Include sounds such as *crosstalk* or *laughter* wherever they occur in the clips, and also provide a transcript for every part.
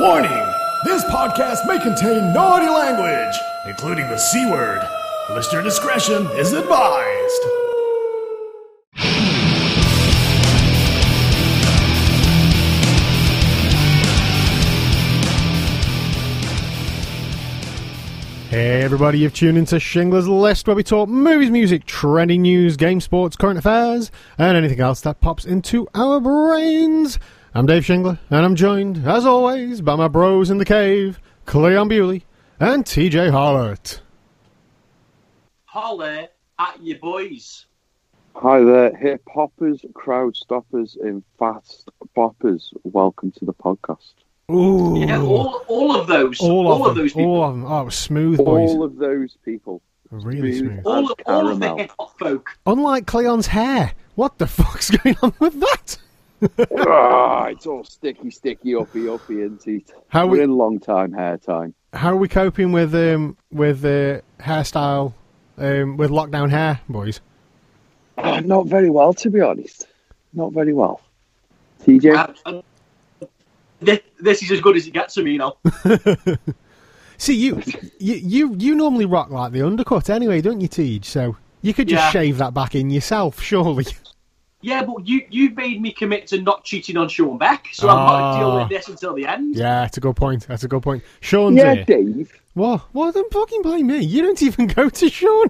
Warning! This podcast may contain naughty language, including the C word. Listener discretion is advised. Hey everybody, you've tuned into Shingler's List where we talk movies, music, trending news, game sports, current affairs, and anything else that pops into our brains. I'm Dave Shingler, and I'm joined, as always, by my bros in the cave, Cleon Bewley and TJ Harlott. Holler at your boys. Hi there, hip hoppers, crowd stoppers, and fast boppers. Welcome to the podcast. Ooh. Yeah, all, all of those. all, All, of, of, them, those people. All of them. Oh, smooth, boys. All of those people. really smooth. smooth. all, of, all of the hip hop folk. Unlike Cleon's hair. What the *laughs* fuck's going on with that? Ah, it's all sticky, sticky, uppy, uppy, and teeth. How We're in long time hair time. how are we coping with um with uh, hairstyle um with lockdown hair, boys? Ah, not very well, to be honest. Not very well. TJ, Uh, uh, this, this is as good as it gets for me, you know. *laughs* See, you, you you you normally rock like the undercut anyway, don't you, Tej? So you could just Yeah. shave that back in yourself, surely. Yeah, but you you made me commit to not cheating on Sean Beck, so I'm going to deal Ah. with this until the end. Yeah, that's a good point. That's a good point. Sean's yeah, here. Dave, What? What? Don't fucking blame me. You don't even go to Sean.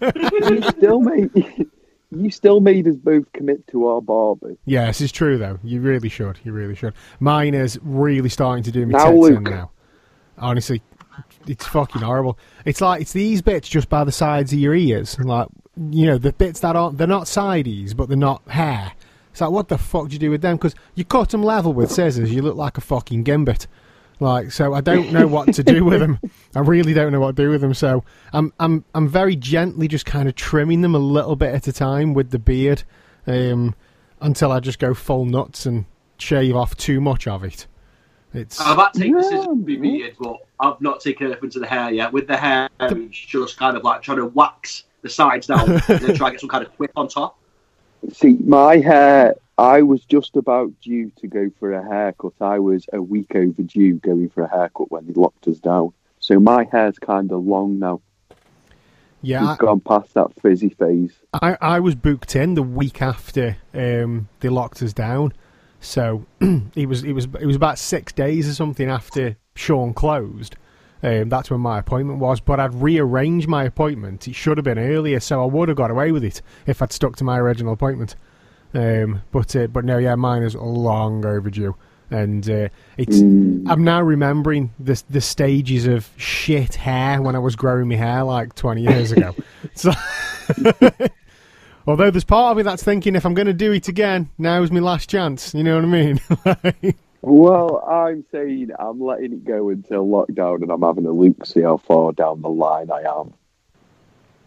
*laughs* you still made you still made us both commit to our barber. Yeah, this is true though. You really should. You really should. Mine is really starting to do me Now, tits in Luke. now. Honestly, it's fucking horrible. It's like it's these bits just by the sides of your ears, like you know the bits that aren't they're not sideys, but they're not hair. It's like what the fuck do you do with them? Because you cut them level with scissors, you look like a fucking gimbit. Like so, I don't know what to do with them. I really don't know what to do with them. So I'm I'm I'm very gently just kind of trimming them a little bit at a time with the beard, um, until I just go full nuts and shave off too much of it. It's I've had to take the scissors Yeah, be beard, but I've not taken anything to the hair yet. With the hair, it's just kind of like trying to wax the sides down *laughs* and then try to get some kind of whip on top. See, my hair, I was just about due to go for a haircut. I was a week overdue going for a haircut when they locked us down. So my hair's kind of long now. yeah. It's gone past that frizzy phase. I, I was booked in the week after um, they locked us down, so *clears throat* it was it was it was about six days or something after Sean closed. Um, that's when my appointment was, but I'd rearranged my appointment. It should have been earlier, so I would have got away with it if I'd stuck to my original appointment. Um, but uh, but no, yeah, mine is long overdue, and uh, it's. Mm. I'm now remembering the the stages of shit hair when I was growing my hair like 20 years ago. *laughs* so, *laughs* although there's part of me that's thinking if I'm going to do it again, now's my last chance. You know what I mean? *laughs* Well, I'm saying I'm letting it go until lockdown and I'm having a look, see how far down the line I am.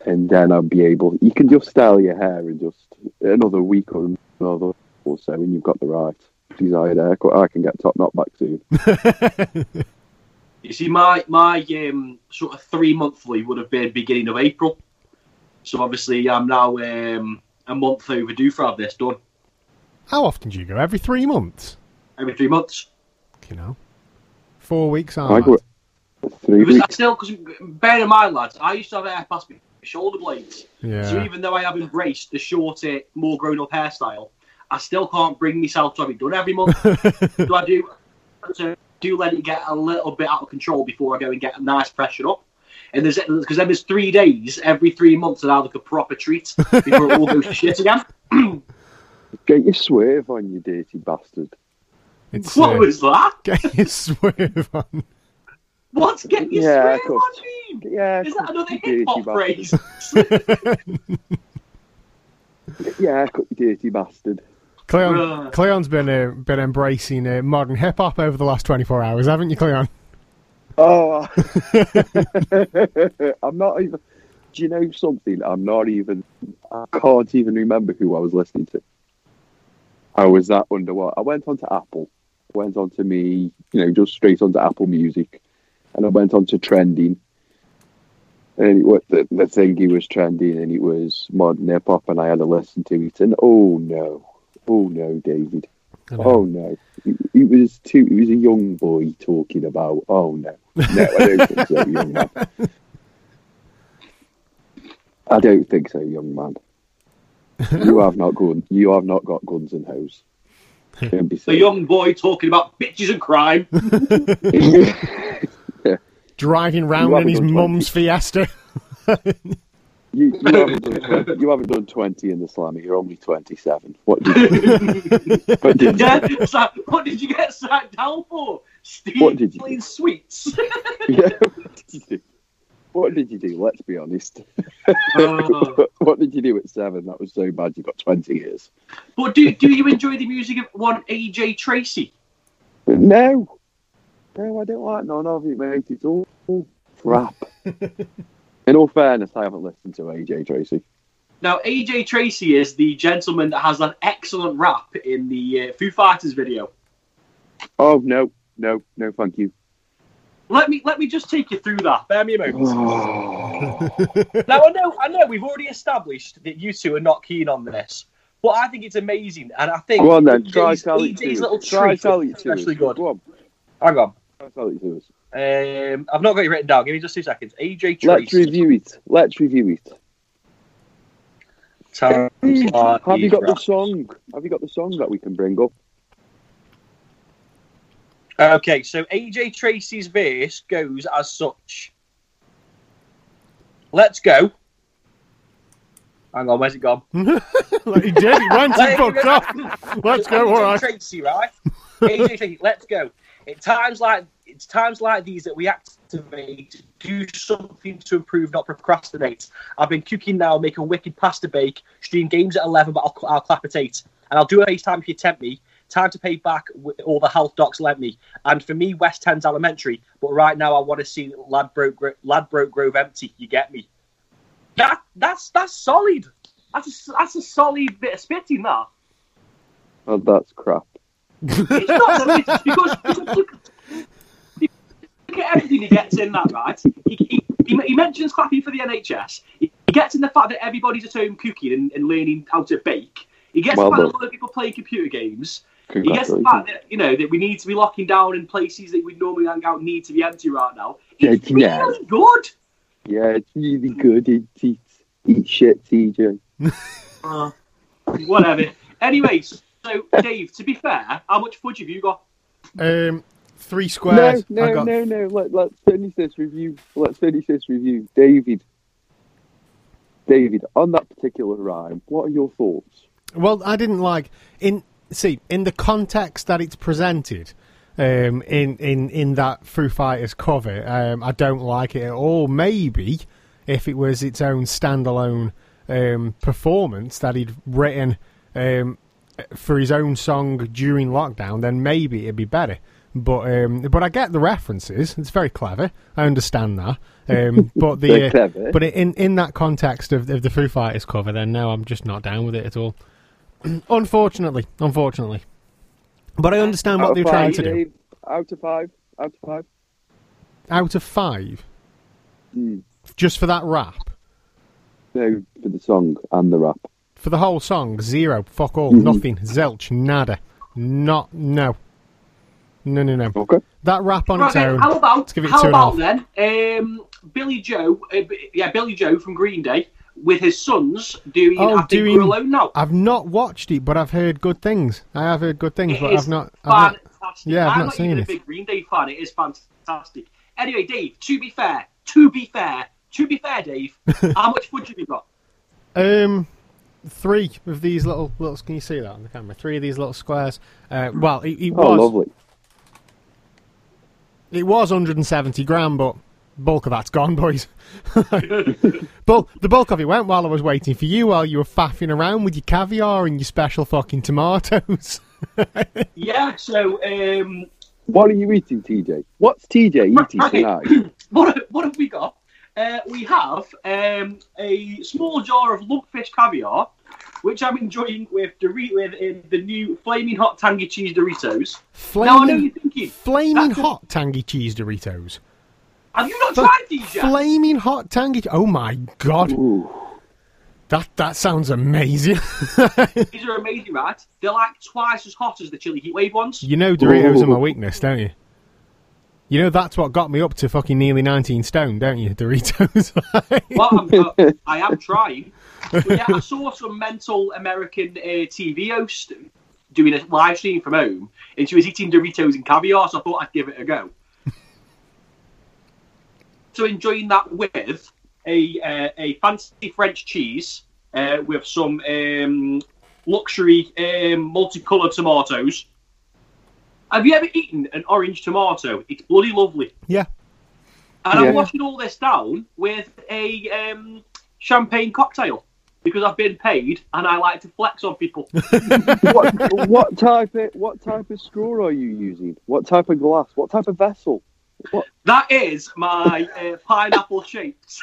And then I'll be able, you can just style your hair in just another week or another or so, and you've got the right desired haircut. I can get top knot back soon. *laughs* You see, my my um, sort of three monthly would have been beginning of April. So obviously, I'm now um, a month overdue for have this done. How often do you go? Every three months? Every three months. You know, four weeks. I Are go three Because I weeks. still, because bear in mind, lads, I used to have hair past my shoulder blades. So even though I have embraced the shorter, more grown up hairstyle, I still can't bring myself to have it done every month. *laughs* so I do, so do let it get a little bit out of control before I go and get a nice pressure up. And there's because then there's three days every three months that I like a proper treat before it all goes to shit again. Get your swerve on, you dirty bastard. It's What uh, was that? *laughs* get your swerve on. What's get your Yeah, swear of course. on mean? Yeah, Is that another hip hop phrase? *laughs* *laughs* Yeah, cut you dirty bastard. Cleon, Bruh. Cleon's been uh, been embracing uh, modern hip hop over the last 24 hours, haven't you, Cleon? Oh, I'm not even. Do you know something? I'm not even. I can't even remember who I was listening to. I was that under what? I went onto Apple, went on to me, you know, just straight onto Apple Music, and I went on to trending. And it, the, the thing he was trending, and it was modern hip hop, and I had to listen to it. And oh no, oh no, David, Oh no, he, he was too. He was a young boy talking about. Oh no, no, I don't think so, young man. I don't think so, young man. *laughs* You have not gun. You have not got guns and hose. Don't be The young boy talking about bitches and crime. *laughs* Driving round in his mum's Fiesta. You, you, haven't done 20, you haven't done 20 in the slammy, you're only 27. What did you *laughs* what did you, yeah, so what did you get sacked down for? What did you Stealing sweets. *laughs* yeah, what did you do? What did you do? Let's be honest. Uh, *laughs* what did you do at seven? That was so bad you got 20 years. but do do you enjoy the music of one AJ Tracey? No. No, I don't like none of it, mate. It's all crap. *laughs* In all fairness, I haven't listened to AJ Tracey. Now AJ Tracey is the gentleman that has that excellent rap in the uh, Foo Fighters video. Oh, no, no, no, thank you. Let me let me just take you through that. Bear me a moment. Oh, now I know I know we've already established that you two are not keen on this, but I think it's amazing, and I think Go on then, AJ's try tell it AJ's to little. Try treat tell it to especially good. Go on, Hang on. try tell it to us. Um, I've not got it written down. Give me just two seconds. AJ Let's review it. Let's review it. Times Have you got the song? Have you got the song that we can bring up? Okay, so AJ Tracey's verse goes as such. Let's go. Hang on, where's it gone? *laughs* like he did. He went and fucked off. Let's go. AJ All right. Tracy, right? AJ *laughs* Tracy, let's go. At times like it's times like these that we activate, do something to improve, not procrastinate. I've been cooking now, make a wicked pasta bake, stream games at eleven, but I'll, I'll clap at eight, and I'll do a FaceTime if you tempt me. Time to pay back all the health docs lent me, and for me, West Thames Elementary. But right now, I want to see Ladbroke, Ladbroke Grove empty. You get me? That that's that's solid. That's a, that's a solid bit of spitting. That. Oh, that's crap. It's not it's because, because look, look at everything he gets in that, right? He, he, he, he mentions clapping for the NHS. He, he gets in the fact that everybody's at home cooking and, and learning how to bake. He gets Well the fact that a lot of people playing computer games. He gets the fact that you know that we need to be locking down in places that we normally hang out need to be empty right now. It's Yeah, yeah. really good. Yeah, it's really good. It, it, eat shit, TJ. *laughs* Uh, whatever. Anyways, so Dave, to be fair, how much fudge have you got? Um, three No, squares. I no, got no, no. Let, let's finish this review. Let's finish this review. David. David, on that particular rhyme, what are your thoughts? Well, I didn't like in see in the context that it's presented. Um, in, in, in that Foo Fighters cover, um, I don't like it at all. Maybe if it was its own standalone um, performance that he'd written um, for his own song during lockdown, then maybe it'd be better. But um, but I get the references. It's very clever. I understand that. Um, *laughs* but the Very uh, but in in that context of, of the Foo Fighters cover, then no, I'm just not down with it at all. *clears throat* unfortunately, unfortunately. But I understand what Out they're of trying to do. Out of five? Out of five? Out of five, Hmm. just for that rap, No, for the song and the rap. for the whole song, zero, fuck all, Mhm. nothing, Zelch. nada, not no, no, no, no. Okay. That rap on Right, its own. how about Let's give it how two and a about half. then um, Billie Joe? Uh, yeah, Billie Joe from Green Day with his sons doing. Oh, I think doing- we're alone now. I've not watched it, but I've heard good things. I have heard good things, It but is I've not. I've not yeah, I've I'm not not seen even it. a big Green Day fan. It is fantastic. Anyway, Dave. To be fair, to be fair, to be fair, Dave. *laughs* how much fudge have you got? Um, three of these little little. Can you see that on the camera? Three of these little squares. Uh, well, it, it Oh, was lovely. it was 170 gram, but bulk of that's gone, boys. *laughs* bulk the bulk of it went while I was waiting for you, while you were faffing around with your caviar and your special fucking tomatoes. *laughs* Yeah. So, um, What are you eating, TJ? What's TJ eating Okay. tonight? *clears throat* what what have we got? Uh, we have um, a small jar of lumpfish caviar, which I'm enjoying with Dorito with in the new flaming hot tangy cheese Doritos. Now I know Flaming, you're thinking, flaming that's a- hot tangy cheese Doritos. Have you not Fl- tried these yet? Flaming hot tangy. Oh my god! Ooh. That that sounds amazing. *laughs* These are amazing, right? They're like twice as hot as the chili heatwave ones. you know Doritos are my weakness, don't you? You know that's what got me up to fucking nearly 19 stone, don't you? Doritos. *laughs* Well, I'm, uh, *laughs* I am trying. But yeah, I saw some mental American uh, TV host doing a live stream from home, and she was eating Doritos and caviar, so I thought I'd give it a go. So enjoying that with a uh, a fancy French cheese uh, with some um, luxury um, multicolored tomatoes. Have you ever eaten an orange tomato? It's bloody lovely. yeah. And Yeah. I'm washing all this down with a um, champagne cocktail because I've been paid and I like to flex on people. *laughs* what, what type of what type of straw are you using? What type of glass? What type of vessel? What? that is my uh, pineapple shaped.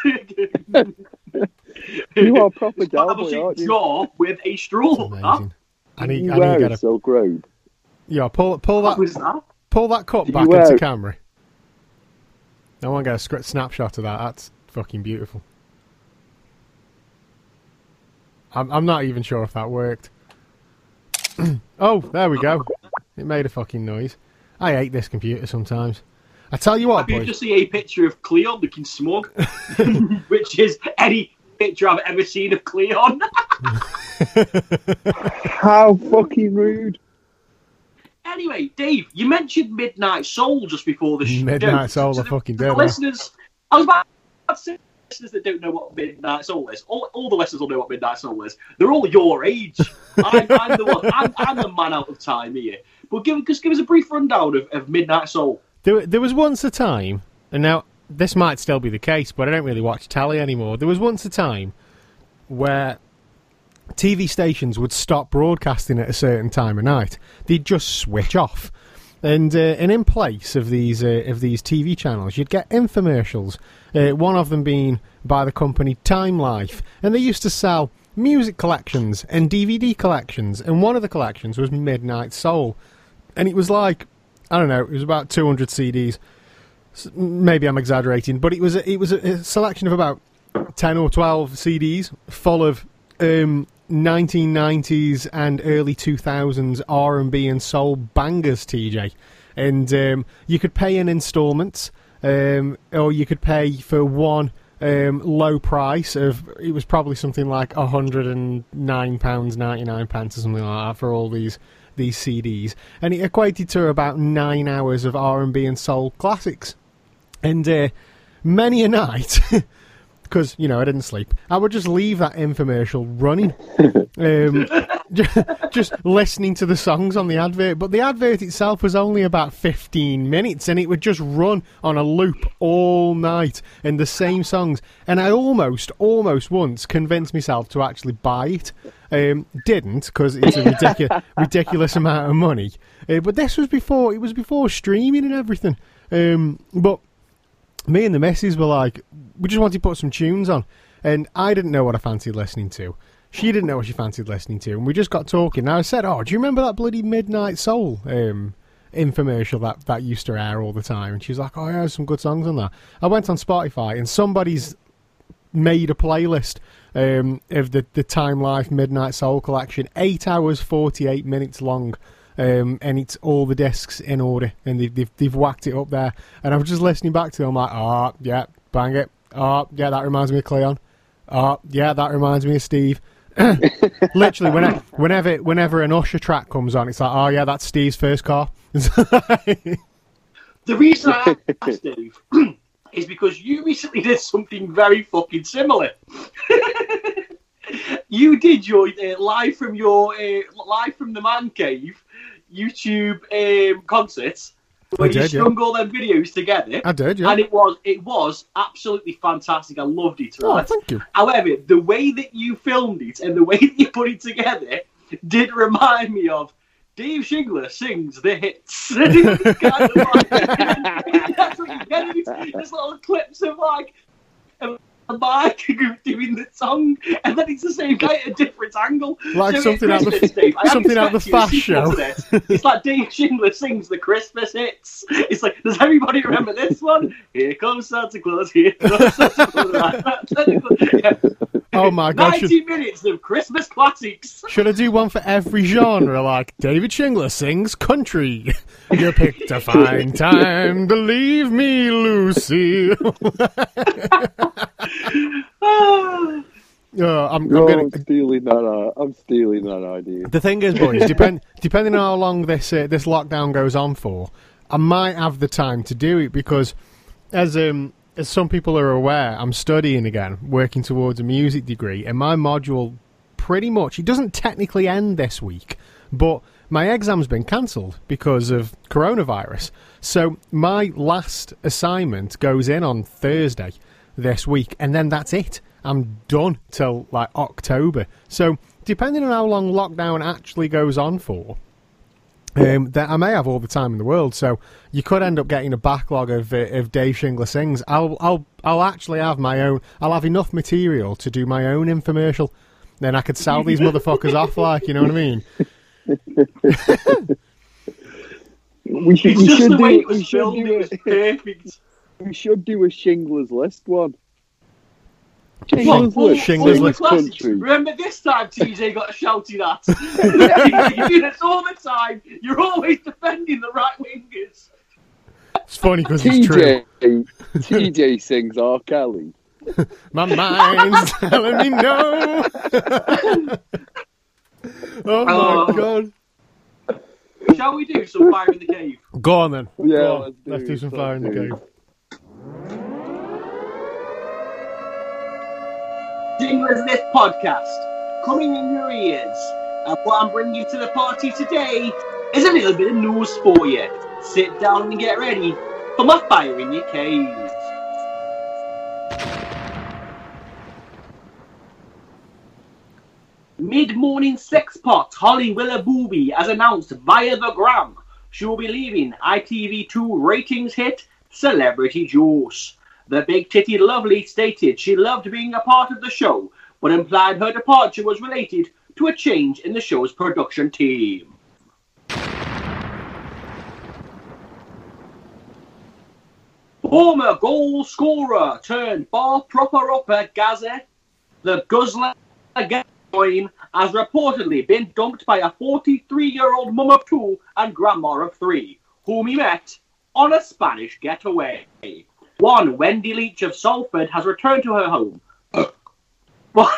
You are a proper pineapple cowboy, aren't shaped you? jar with a straw. Huh? Amazing. I need, you I need wear to a get a silk robe. yeah. Pull pull that that? pull that cup back wear- into camera. I want to get a script snapshot of that. That's fucking beautiful. I'm I'm not even sure if that worked. *clears throat* oh, there we go. It made a fucking noise. I hate this computer sometimes. I tell you what, could boys. just see a picture of Cleon looking smug, *laughs* *laughs* which is any picture I've ever seen of Cleon. *laughs* How fucking rude! Anyway, Dave, you mentioned Midnight Soul just before the show. Midnight Soul, To I the- fucking to the did, man. listeners. I was about to say listeners that don't know what Midnight Soul is. All, all the listeners will know what Midnight Soul is. They're all your age. I'm, I'm the one. I'm, I'm the man out of time here. But give, just give us a brief rundown of, of Midnight Soul. There, there was once a time, and now this might still be the case, but I don't really watch telly anymore. There was once a time where TV stations would stop broadcasting at a certain time of night. They'd just switch off. And uh, and in place of these uh, of these TV channels, you'd get infomercials. Uh, one of them being by the company Time Life, and they used to sell music collections and DVD collections. And one of the collections was Midnight Soul, and it was like I don't know, it was about 200 CDs. Maybe I'm exaggerating, but it was a, it was a, selection of about 10 or 12 CDs full of um, 1990s and early 2000s R&B and soul bangers, TJ. And um, you could pay in installments, um, or you could pay for one um, low price of it was probably something like 109 pounds 99 pence or something like that for all these these CDs, and it equated to about nine hours of R&B and soul classics. And uh, many a night, *laughs* because you know I didn't sleep, I would just leave that infomercial running, *laughs* um, *laughs* just listening to the songs on the advert. But the advert itself was only about fifteen minutes, and it would just run on a loop all night and the same songs. And I almost, almost once convinced myself to actually buy it. Um, didn't because it's a ridiculous, *laughs* ridiculous amount of money. Uh, but this was before it was before streaming and everything. Um, but me and the missus were like, we just wanted to put some tunes on, and I didn't know what I fancied listening to. She didn't know what she fancied listening to, and we just got talking. And I said, "Oh, do you remember that bloody Midnight Soul um, infomercial that that used to air all the time?" And she was like, "Oh, yeah, there's some good songs on that." I went on Spotify, and somebody's made a playlist um, of the the Time Life Midnight Soul collection, eight hours forty eight minutes long. Um, and it's all the discs in order, and they've, they've they've whacked it up there. And I was just listening back to it. I'm like, oh yeah, bang it. Oh yeah, that reminds me of Cleon. Oh yeah, that reminds me of Steve. *coughs* Literally, whenever whenever whenever an Usher track comes on, it's like, oh yeah, that's Steve's first car. *laughs* The reason I asked Dave is because you recently did something very fucking similar. *laughs* you did your uh, live from your uh, live from the man cave YouTube um, concerts where I you did, yeah. strung all them videos together. I did, yeah. And it was it was absolutely fantastic. I loved it. Oh, thank you. However, the way that you filmed it and the way *laughs* that you put it together did remind me of Dave Shingler sings the hits. It's kind like- that's what you get. Little clips of like *laughs* of mic doing the song, and then it's the same guy at a different angle. Like So something out the- Dave. Something out the Fast Show. It's like Dave Shingler sings the Christmas hits. It's like, does everybody remember this one? Here comes Santa Claus. Here comes Santa Claus. *laughs* Oh my god! Should, 90 minutes of Christmas classics. should I do one for every genre? Like David Shingler sings country. *laughs* You picked a fine time to leave me, Lucy. Oh, I'm, I'm No, gonna, I'm stealing that. Uh, I'm stealing that idea. The thing is, boys, *laughs* depend, depending on how long this uh, this lockdown goes on for, I might have the time to do it because, as um as some people are aware, I'm studying again, working towards a music degree, and my module pretty much it doesn't technically end this week, but my exam's been cancelled because of coronavirus. So my last assignment goes in on Thursday this week, and then that's it. I'm done till like October. So depending on how long lockdown actually goes on for, um, that I may have all the time in the world. So you could end up getting a backlog of uh, of Dave Shingler sings. I'll I'll I'll actually have my own. I'll have enough material to do my own infomercial. Then I could sell these motherfuckers off like you know what I mean. *laughs* We should. It's We just should the way it was filmed. It do. was perfect. We should do a Shingler's List one. Shing- Shingler's Well, List. Shingler's List country. Remember this time TJ got shouted at. *laughs* you do this all the time. You're always defending the right wingers. It's funny because it's true. TJ. TJ sings R. Kelly. *laughs* My mind's telling me no. *laughs* oh my Oh. god. Shall we do some fire in the cave? Go on then. Yeah, Go on. let's do let's do some fire in the do cave. Jinglers This podcast coming in your ears. And what I'm bringing you to the party today is a little bit of news for you. Sit down and get ready for my fire in your cave. Mid-morning sex pot Holly Willoughby has announced via the gram she will be leaving ITV2 ratings hit Celebrity Juice. The big titty lovely stated she loved being a part of the show, but implied her departure was related to a change in the show's production team. Former goal scorer turned bar proper upper Gazza, the guzzler Gascoigne, has reportedly been dumped by a 43 year old mum of two and grandma of three, whom he met on a Spanish getaway. One, Wendy Leach of Salford, has returned to her home. Uh. *laughs* While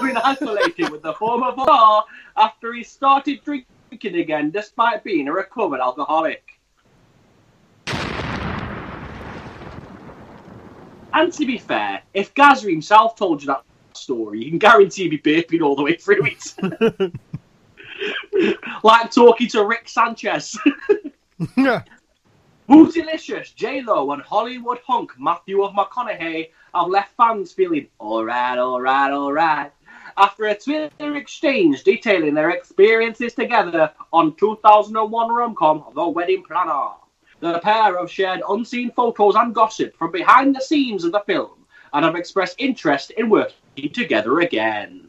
been isolated with the former bar after he started drinking again despite being a recovered alcoholic. And to be fair, if Gazza himself told you that story, you can guarantee he'd be burping all the way through it. *laughs* *laughs* like talking to Rick Sanchez. Bootylicious, J-Lo and Hollywood hunk Matthew of McConaughey have left fans feeling alright, alright, alright after a Twitter exchange detailing their experiences together on 2001 rom-com The Wedding Planner. The pair have shared unseen photos and gossip from behind the scenes of the film and have expressed interest in working together again.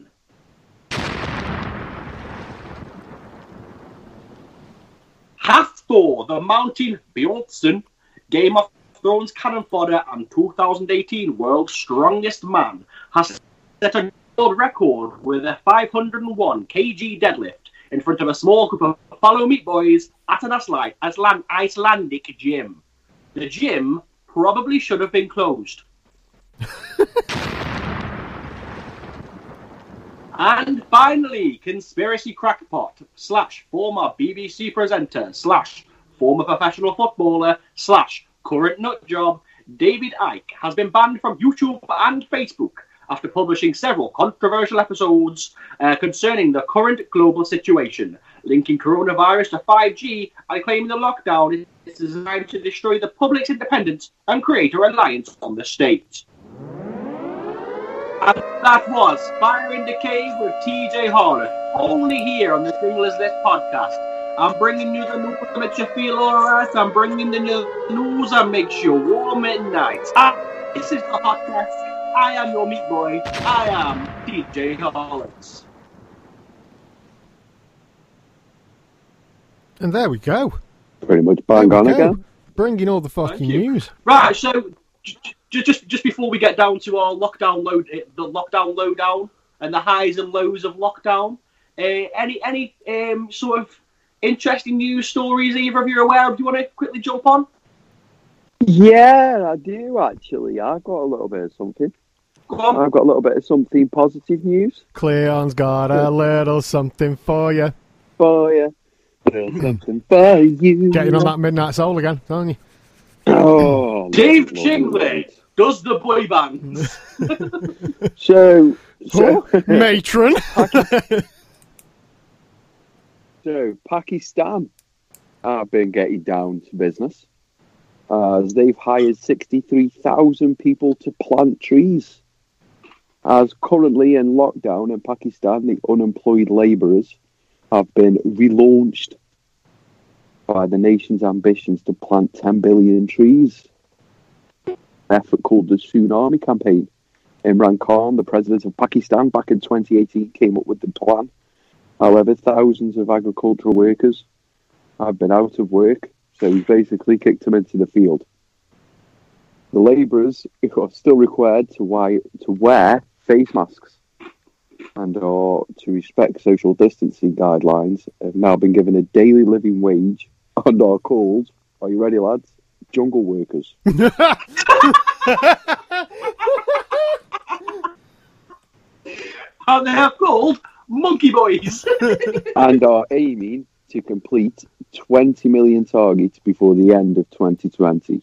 Hafthor, the Mountain Bjornsson, Game of Thrones cannon fodder and 2018 World's Strongest Man, has set a world record with a 501 kg deadlift in front of a small group of fellow meat boys at an Iceland- Iceland- Icelandic gym. The gym probably should have been closed. *laughs* And finally, conspiracy crackpot slash former BBC presenter slash former professional footballer slash current nut job David Icke has been banned from YouTube and Facebook after publishing several controversial episodes uh, concerning the current global situation, linking coronavirus to 5G and claiming the lockdown is designed to destroy the public's independence and create a reliance on the state. And that was Fire in the Cave with TJ Horner, only here on the Shingler's List podcast. I'm bringing you the news that makes you feel alright. I'm bringing you the news that makes you warm at night. Ah, this is the hot desk. I am your meat boy. I am TJ Hollins. And there we go. Pretty much bang on go. again. Bringing all the fucking news. Right, so j- j- just just before we get down to our lockdown load, eh, the lockdown lowdown and the highs and lows of lockdown, uh, any any um, sort of interesting news stories either of you are aware of? Do you want to quickly jump on? Yeah, I do actually. I've got a little bit of something. Go on. I've got a little bit of something positive news Cleon's got a little something for you. for you. Little something for you. Getting on that midnight soul again, aren't you? Oh, Dave Lord, Lord. Chingley does the boy bands. *laughs* So, so, Oh, matron. *laughs* so Pakistan have been getting down to business as they've hired 63,000 people to plant trees. As currently in lockdown in Pakistan, the unemployed labourers have been relaunched by the nation's ambitions to plant 10 billion trees. Effort called the Tsunami Campaign. Imran Khan, the president of Pakistan, back in 2018, came up with the plan. However, thousands of agricultural workers have been out of work, so he's basically kicked them into the field. The labourers who are still required to to wear face masks and are to respect social distancing guidelines have now been given a daily living wage *laughs* and are called, are you ready lads? Jungle workers. *laughs* and they are called Monkey Boys. *laughs* and are aiming to complete 20 million targets before the end of 2020.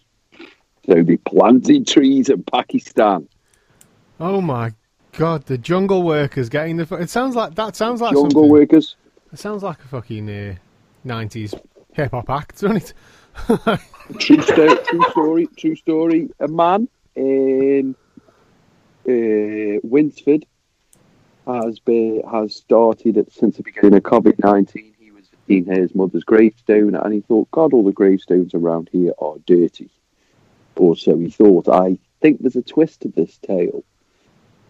So be planting trees in Pakistan. Oh my god, the jungle workers getting the. It sounds like that. Sounds like Jungle something. workers. It sounds like a fucking uh, '90s hip hop act, doesn't it? *laughs* True, true story. True story. A man in uh, Winsford has been has started it since the beginning of COVID nineteen. He was in his mother's gravestone, and he thought, God, all the gravestones around here are dirty. Or so he thought. I think there's a twist to this tale.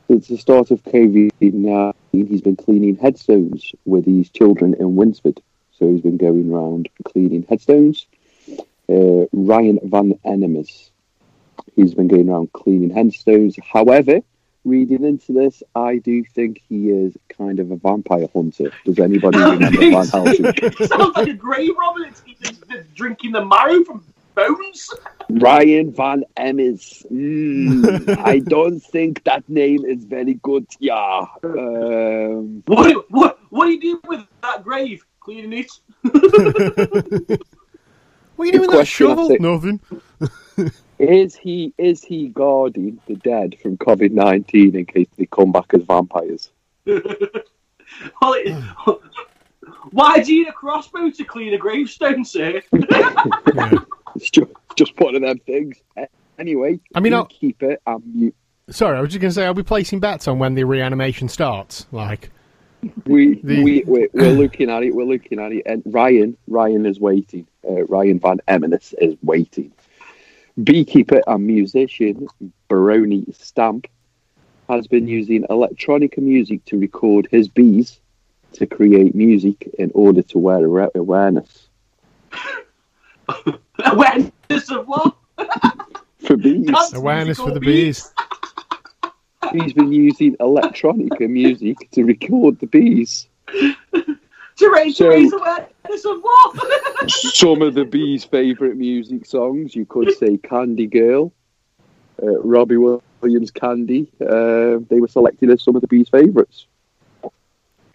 Since the start of COVID nineteen, he's been cleaning headstones with his children in Winsford. So he's been going around cleaning headstones uh, Ryan Van Enemis. He's been going around cleaning headstones. However, reading into this, I do think he is kind of a vampire hunter. Does anybody *laughs* remember Van Helsing? *laughs* Sounds like a grave robber that's that's- that's drinking the marrow from bones. Ryan Van Emes. Mm, *laughs* I don't think that name is very good. Yeah. Um, What, do- what, what do you do with that grave? Cleaning it? What are you doing with that question, I shovel? think. Nothing. *laughs* is he is he guarding the dead from COVID nineteen in case they come back as vampires? *laughs* Well, it- Why do you need a crossbow to clean a gravestone, sir? Yeah. *laughs* It's just, just one of them things. Anyway, I mean, I'll- keep it. Um, you, Sorry, I was just going to say I'll be placing bets on when the reanimation starts. Like, we *laughs* The- we we're, we're looking at it. We're looking at it. And Ryan Ryan is waiting. Uh, Ryan Van Emenis is waiting. Beekeeper and musician Baroni Stamp has been using electronica music to record his bees to create music in order to wear aware- awareness *laughs* Awareness of what? for bees. Dance awareness for musical the bees. *laughs* He's been using electronica music to record the bees. *laughs* To raise, So- to raise awareness of what? *laughs* Some of the bees' favourite music songs, you could say Candy Girl, uh, Robbie Williams' Candy. Uh, they were selected as some of the bees' favourites.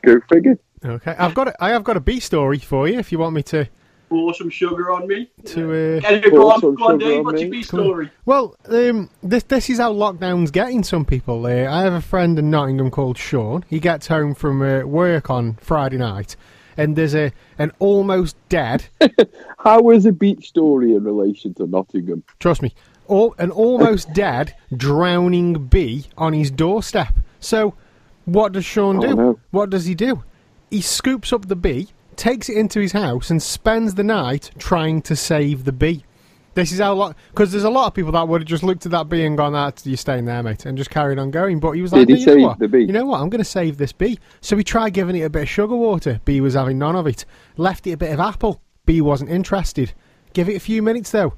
Go figure. Okay, I've got a, I have got a bee story for you if you want me to Pour some sugar on me. to. Uh, Anyway, go on, go on, Dave. on What's your B Come on. story? Well, um, this this is how lockdown's getting some people. Uh, I have a friend in Nottingham called Sean. He gets home from uh, work on Friday night, and there's a an almost dead. *laughs* How is a beach story in relation to Nottingham? trust me, all, an almost *laughs* dead drowning bee on his doorstep. So, what does Sean Oh, do? no. What does he do? He scoops up the bee, takes it into his house, and spends the night trying to save the bee. This is how long because there's a lot of people that would have just looked at that bee and gone, "That you're staying there, mate," and just carried on going. But he was like, Did he "No, you know what? the bee? You know what? I'm going to save this bee." So he tried giving it a bit of sugar water. Bee was having none of it. Left it a bit of apple. Bee wasn't interested. Give it a few minutes though.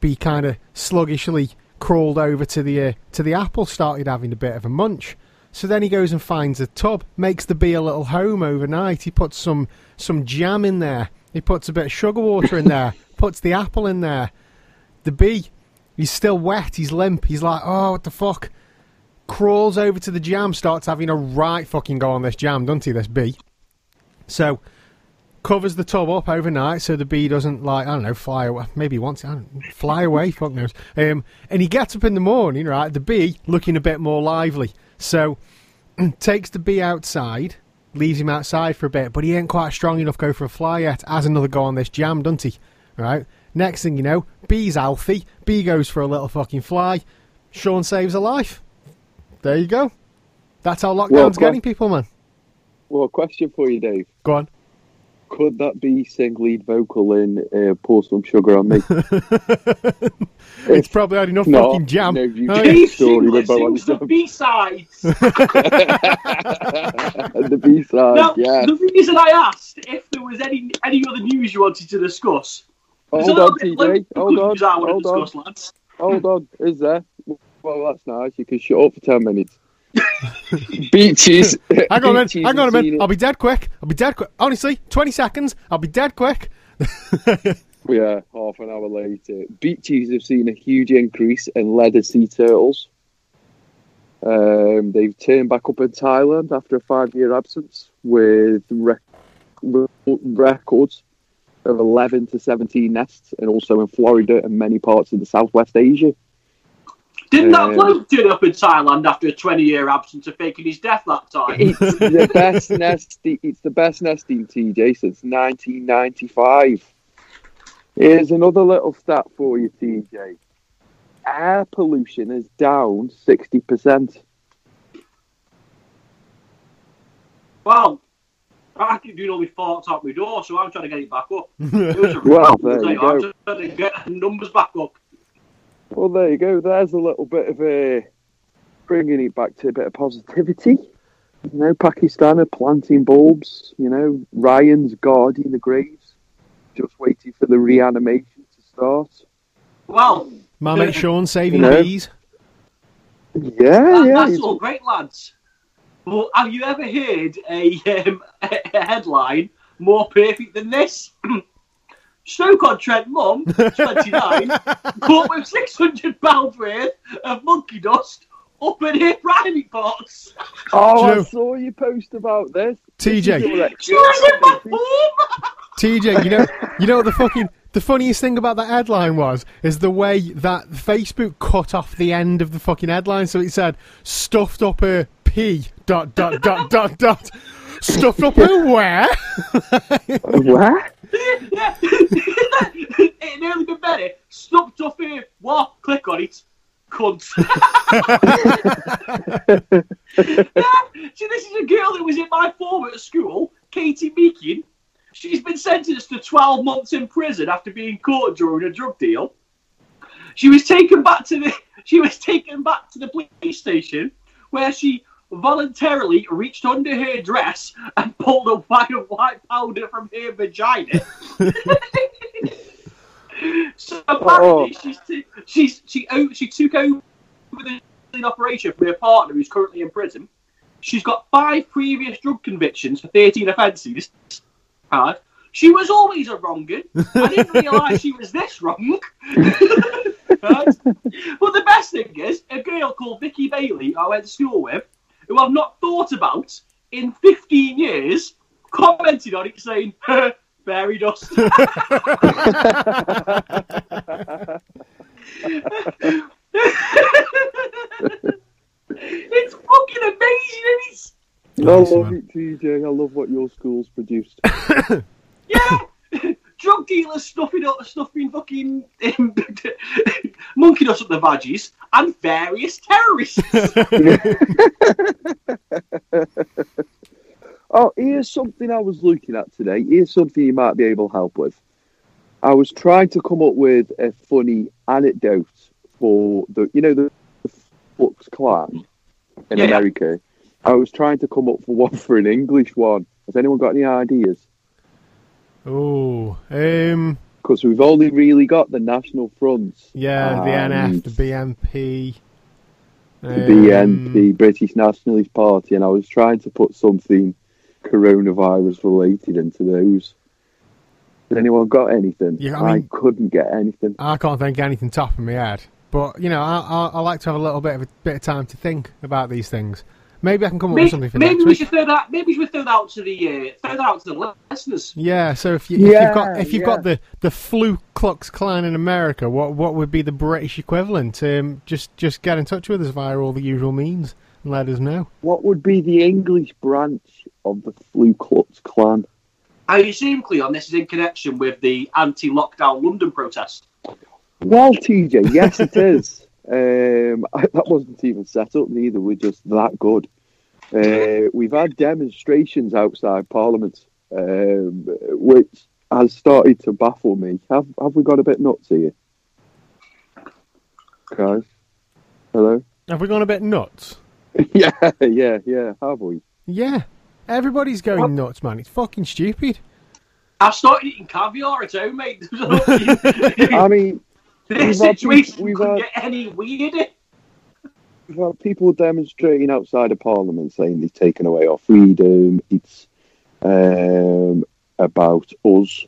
Bee kind of sluggishly crawled over to the uh, to the apple, started having a bit of a munch. So then he goes and finds a tub, makes the bee a little home overnight. He puts some some jam in there. He puts a bit of sugar water in there. *laughs* puts the apple in there. The bee, he's still wet. He's limp. He's like, oh, what the fuck? Crawls over to the jam, starts having a right fucking go on this jam, doesn't he? This bee. So covers the tub up overnight so the bee doesn't like I don't know fly away. Maybe he wants I don't, fly away. Fuck knows. Um, and he gets up in the morning, right? The bee looking a bit more lively. So *clears throat* takes the bee outside, leaves him outside for a bit, but he ain't quite strong enough to go for a fly yet. Has another go on this jam, doesn't he? Right. Next thing you know, bee's healthy. Bee goes for a little fucking fly. Sean saves a life. There you go. That's how lockdown's Well, getting people, man. Well, question for you, Dave. Go on. Could that be sing lead vocal in uh, Pour Some Sugar on Me? *laughs* It's probably had enough not, fucking jam. no, you Oh, just- yeah. Story Shingler with sings *laughs* the B-sides. the B-sides, now, yeah. the reason I asked if there was any any other news you wanted to discuss. Hold on, TJ. local Hold on, news I want hold to on, lads. hold on. Is there? Well, that's nice. You can shut up for 10 minutes. *laughs* Beaches. Hang on a minute. Hang on a minute. I'll be dead quick. I'll be dead quick. Honestly, 20 seconds. I'll be dead quick. *laughs* it- Yeah, half an hour later. Beaches have seen a huge increase in leather sea turtles. Um, they've turned back up in Thailand after a five year absence with rec- records of 11 to 17 nests, and also in Florida and many parts of the Southwest Asia. Didn't that Um, bloke turn up in Thailand after a 20-year absence of faking his death that time? It's the best nesting. It's the best nesting TJ since 1995. Here's another little stat for you, TJ. Air pollution is down 60%. Well, I keep doing all my farts out my door, so I'm trying to get it back up. It was a *laughs* Well, real- there you I'm go. trying to get the numbers back up. Well, there you go. There's a little bit of a bringing it back to a bit of positivity. You know, Pakistan are planting bulbs. You know, Ryan's guarding the graves, just waiting for the reanimation to start. Well, My mate Sean saving You know? bees. Yeah, that, yeah. that's all great, lads. Well, have you ever heard a, um, *laughs* a headline more perfect than this? *clears throat* Stoke-on-Trent mum, 29, *laughs* caught with 600 pounds worth of monkey dust up in her private box. Oh, I saw you post about this. TJ. This is your She was in my home. TJ, you know, you know what the fucking the funniest thing about that headline was is the way that Facebook cut off the end of the fucking headline. So it said stuffed up her pee dot dot dot dot dot stuffed up her where? What? *laughs* yeah. it nearly been better. Stuffed up here. What? Click on it. Cunt. *laughs* yeah. See, this is a girl that was in my form at school, Katie Meakin. She's been sentenced to 12 months in prison after being caught during a drug deal. She was taken back to the *laughs* she was taken back to the police station where she voluntarily reached under her dress and pulled a wad of white powder from her vagina. *laughs* so apparently oh. she's t- she's she she took over the operation from her partner who's currently in prison. She's got five previous drug convictions for 13 offences. Right. She was always a wrong'un. I didn't *laughs* realise she was this wrong. *laughs* But the best thing is, a girl called Vicky Bailey, I went to school with, who I've not thought about in 15 years, commented on it saying, *laughs* fairy dust. *laughs* it's fucking amazing, and it's I Nice, love man. it, TJ. I love what your school's produced. *laughs* yeah, drug dealers stuffing up, stuffing fucking um, *laughs* monkey dust up the veggies, and various terrorists. *laughs* Oh, here's something I was looking at today. Here's something you might be able to help with. I was trying to come up with a funny anecdote for the, you know, the Fox Clan in Yeah, yeah. America. I was trying to come up for one for an English one. Has anyone got any ideas? Oh, um, Because we've only really got the National Fronts, yeah, the NF, the BNP. the um, BNP, British Nationalist Party, and I was trying to put something coronavirus related into those. Has anyone got anything? Yeah, I mean- couldn't get anything. I can't think of anything top of my head, but you know, I, I, I like to have a little bit of a bit of time to think about these things. Maybe I can come up with something for maybe next we week. should throw that. Maybe we should throw that out to the uh, throw that out to the listeners. Yeah, so if, you, if you've got if you've yeah. got the the Flu Klux Klan in America, what what would be the British equivalent? Um, just just get in touch with us via all the usual means and let us know. What would be the English branch of the Flu Klux Klan? I assume, Cleon, this is in connection with the anti-lockdown London protest. Well, TJ, yes, it is. *laughs* Um, *laughs* that wasn't even set up neither. We're just that good. Uh, we've had demonstrations outside Parliament, um, which has started to baffle me. Have Have we got a bit nuts here, guys? Hello. Have we gone a bit nuts? *laughs* yeah, yeah, yeah. Have we? Yeah, everybody's going What? nuts, man. It's fucking stupid. I started eating caviar at home, mate. *laughs* I mean, this we've situation people- we've couldn't had- get any weirder. We've had people demonstrating outside of Parliament saying they've taken away our freedom. It's um, about us.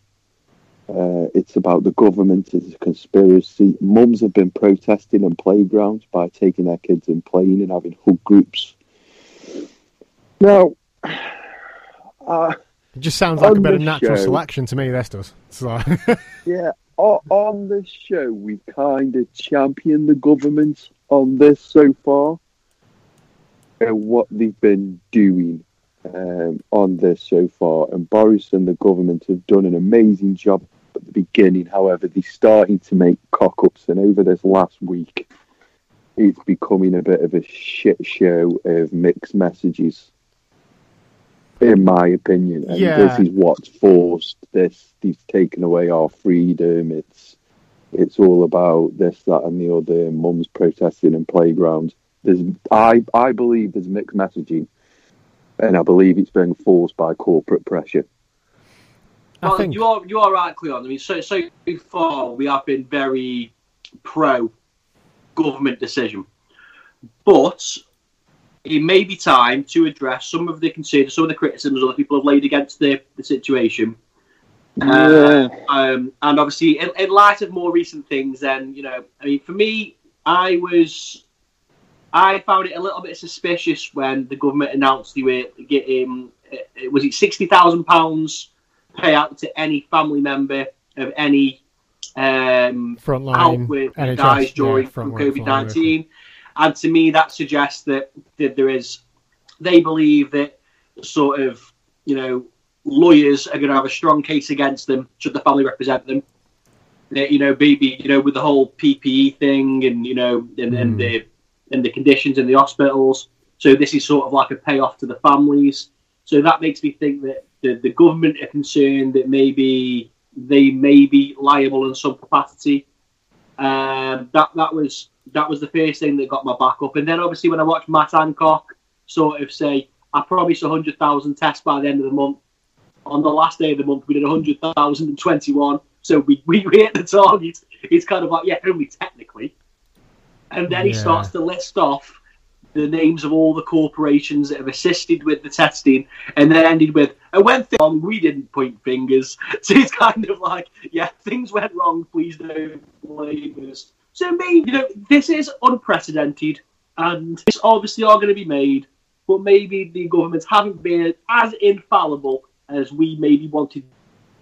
Uh, it's about the government. It's a conspiracy. Mums have been protesting in playgrounds by taking their kids and playing and having hug groups. Now, *sighs* uh, It just sounds like a On bit of natural show- selection to me. This does. *laughs* It's like, yeah, o- on this show, we've kind of championed the government on this so far and what they've been doing um, on this so far. And Boris and the government have done an amazing job at the beginning. However, they're starting to make cock ups, and over this last week, it's becoming a bit of a shit show of mixed messages. In my opinion, and Yeah. this is what's forced this. He's taken away our freedom. It's it's all about this, that, and the other. Mums protesting in playgrounds. There's, I, I believe there's mixed messaging, and I believe it's being forced by corporate pressure. I Well, think you are you are right, Cleon. I mean, so so far we have been very pro government decision, but it may be time to address some of the concerns, some of the criticisms other people have laid against the, the situation. Uh, um, and obviously, in, in light of more recent things, then you know, I mean, for me, I was, I found it a little bit suspicious when the government announced they were getting, uh, was it sixty thousand pounds payout to any family member of any um, out frontline with NHS, guys during yeah, from COVID nineteen, and to me that suggests that, that there is, they believe that sort of you know lawyers are going to have a strong case against them should the family represent them. That, you know, maybe you know with the whole PPE thing and you know and, and Mm. the and the conditions in the hospitals. So this is sort of like a payoff to the families. So that makes me think that the, the government are concerned that maybe they may be liable in some capacity. Um, that that was that was the first thing that got my back up. And then obviously when I watched Matt Hancock sort of say, "I promise hundred thousand tests by the end of the month." On the last day of the month, we did hundred thousand and twenty-one. So we, we hit the target. It's kind of like, yeah, only technically. And then he starts to list off the names of all the corporations that have assisted with the testing, and then ended with, and when things wrong, we didn't point fingers. *laughs* So it's kind of like, yeah, things went wrong, please don't blame us. So maybe, you know, this is unprecedented, and it's obviously all going to be made, but maybe the governments haven't been as infallible as we maybe wanted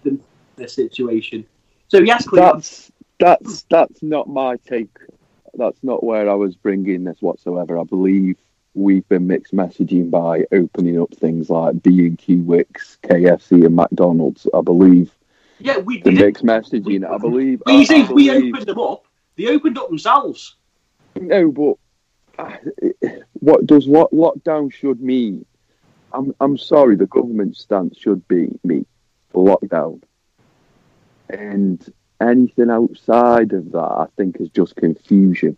them in this situation. So yes, Cleon, That's that's that's not my take. That's not where I was bringing this whatsoever. I believe we've been mixed messaging by opening up things like B and Q, Wickes, KFC, and McDonald's. I believe yeah, we did mixed messaging. I believe. I, We I say we opened them up. They opened up themselves. no, but uh, what does what lockdown should mean? I'm I'm sorry. The government stance should be me lockdown, and anything outside of that, I think, is just confusion.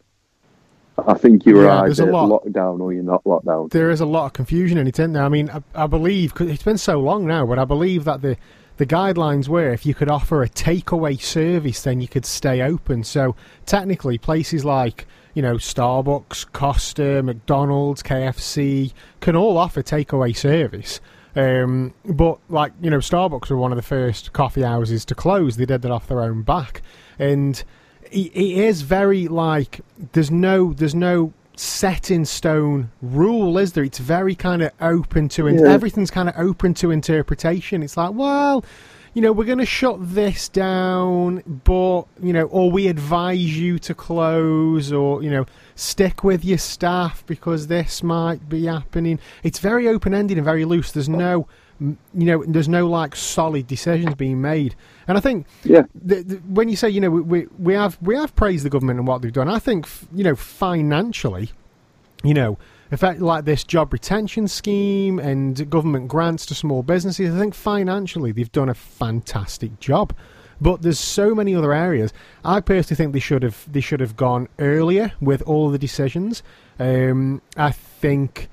I think you're Yeah, either lot. locked down or you're not locked down. there is a lot of confusion in it, isn't there? I mean, I, I believe cause it's been so long now, but I believe that the the guidelines were if you could offer a takeaway service, then you could stay open. So technically, places like you know Starbucks, Costa, McDonald's, KFC can all offer takeaway service. Um, but like you know, Starbucks were one of the first coffee houses to close. They did that off their own back, and it, it is very like there's no there's no set in stone rule, is there? It's very kind of open to in- Yeah. everything's kind of open to interpretation. It's like, well, you know, we're going to shut this down, but you know, or we advise you to close, or you know, stick with your staff because this might be happening. It's very open ended and very loose. There's no, you know, there's no like solid decisions being made, and I think Yeah, the, the, when you say you know we, we we have we have praised the government and what they've done, I think f- you know financially, you know, effect like this job retention scheme and government grants to small businesses. I think financially they've done a fantastic job. But there's so many other areas. I personally think they should have they should have gone earlier with all the decisions. Um, I think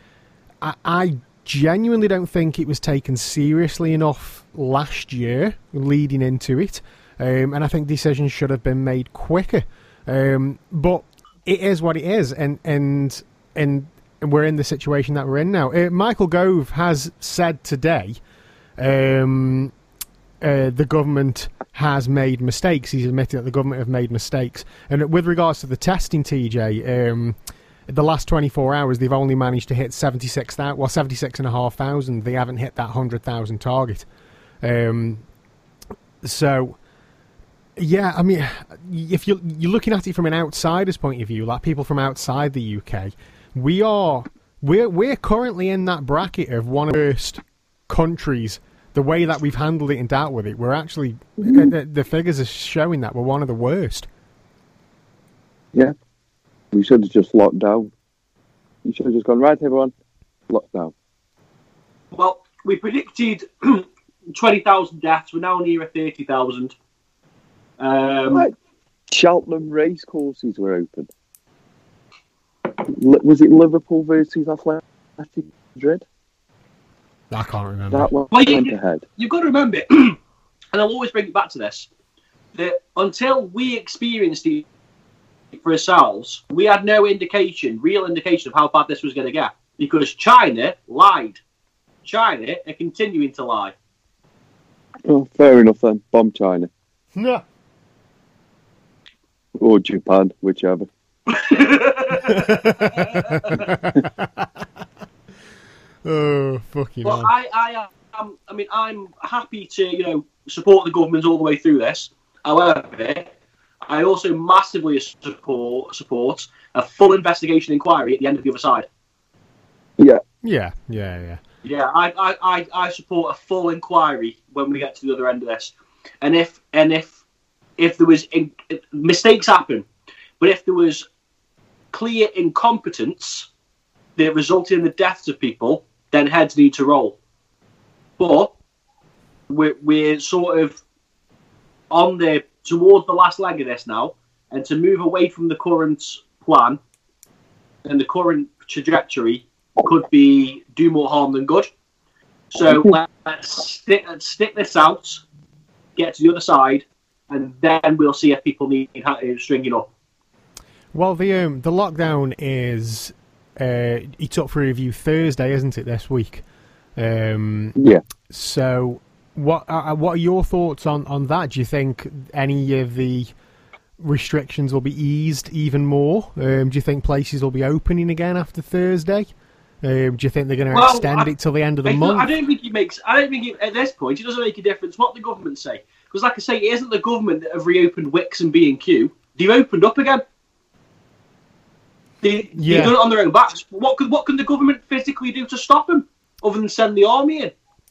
I, I genuinely don't think it was taken seriously enough last year leading into it, um, and I think decisions should have been made quicker. Um, but it is what it is, and and and we're in the situation that we're in now. Uh, Michael Gove has said today. Um, uh, the government has made mistakes. He's admitted that the government have made mistakes. And with regards to the testing, TJ, um, the last 24 hours, they've only managed to hit 76,000, well, 76,500. They haven't hit that 100,000 target. Um, so, yeah, I mean, if you're, you're looking at it from an outsider's point of view, like people from outside the UK, we are we're we're currently in that bracket of one of the worst countries. The way that we've handled it and dealt with it, we're actually the, the figures are showing that we're one of the worst. yeah. We should have just locked down. You should have just gone right, everyone, locked down. Well, we predicted *clears throat* 20,000 deaths. We're now near 30,000. Um, Right. Cheltenham race courses were open. Li- Was it Liverpool versus Athletic Madrid? I can't remember. That one Well, you- went ahead. you've got to remember, *clears throat* and I'll always bring it back to this, that until we experienced it for ourselves, we had no indication, real indication of how bad this was going to get. Because China lied. China are continuing to lie. Oh, fair enough then. Bomb China No. or Japan, whichever. *laughs* *laughs* Oh fucking But hell! I, I am. I mean, I'm happy to you know support the government all the way through this. However, I also massively support support a full investigation inquiry at the end of the other side. Yeah, Yeah, yeah, yeah. Yeah, I, I, I, I support a full inquiry when we get to the other end of this. And if and if if there was in, mistakes happen, but if there was clear incompetence that resulted in the deaths of people, then heads need to roll. But we're, we're sort of on the towards the last leg of this now, and to move away from the current plan and the current trajectory could be do more harm than good. So *laughs* let's stick, let's stick this out, get to the other side, and then we'll see if people need ha- uh, stringing up. Well, the um, the lockdown is uh, it's up for review Thursday, isn't it? This week. Um, yeah. so, what uh, what are your thoughts on, on that? Do you think any of the restrictions will be eased even more? Um, do you think places will be opening again after Thursday? Um, do you think they're going to Well, extend I- it till the end of the I, month? I don't think it makes. I don't think it, at this point it doesn't make a difference what the government say because, like I say, it isn't the government that have reopened Wickes and B and Q. They've opened up again. They, Yeah. They've done it on their own backs. What could what can the government physically do to stop them, other than send the army in,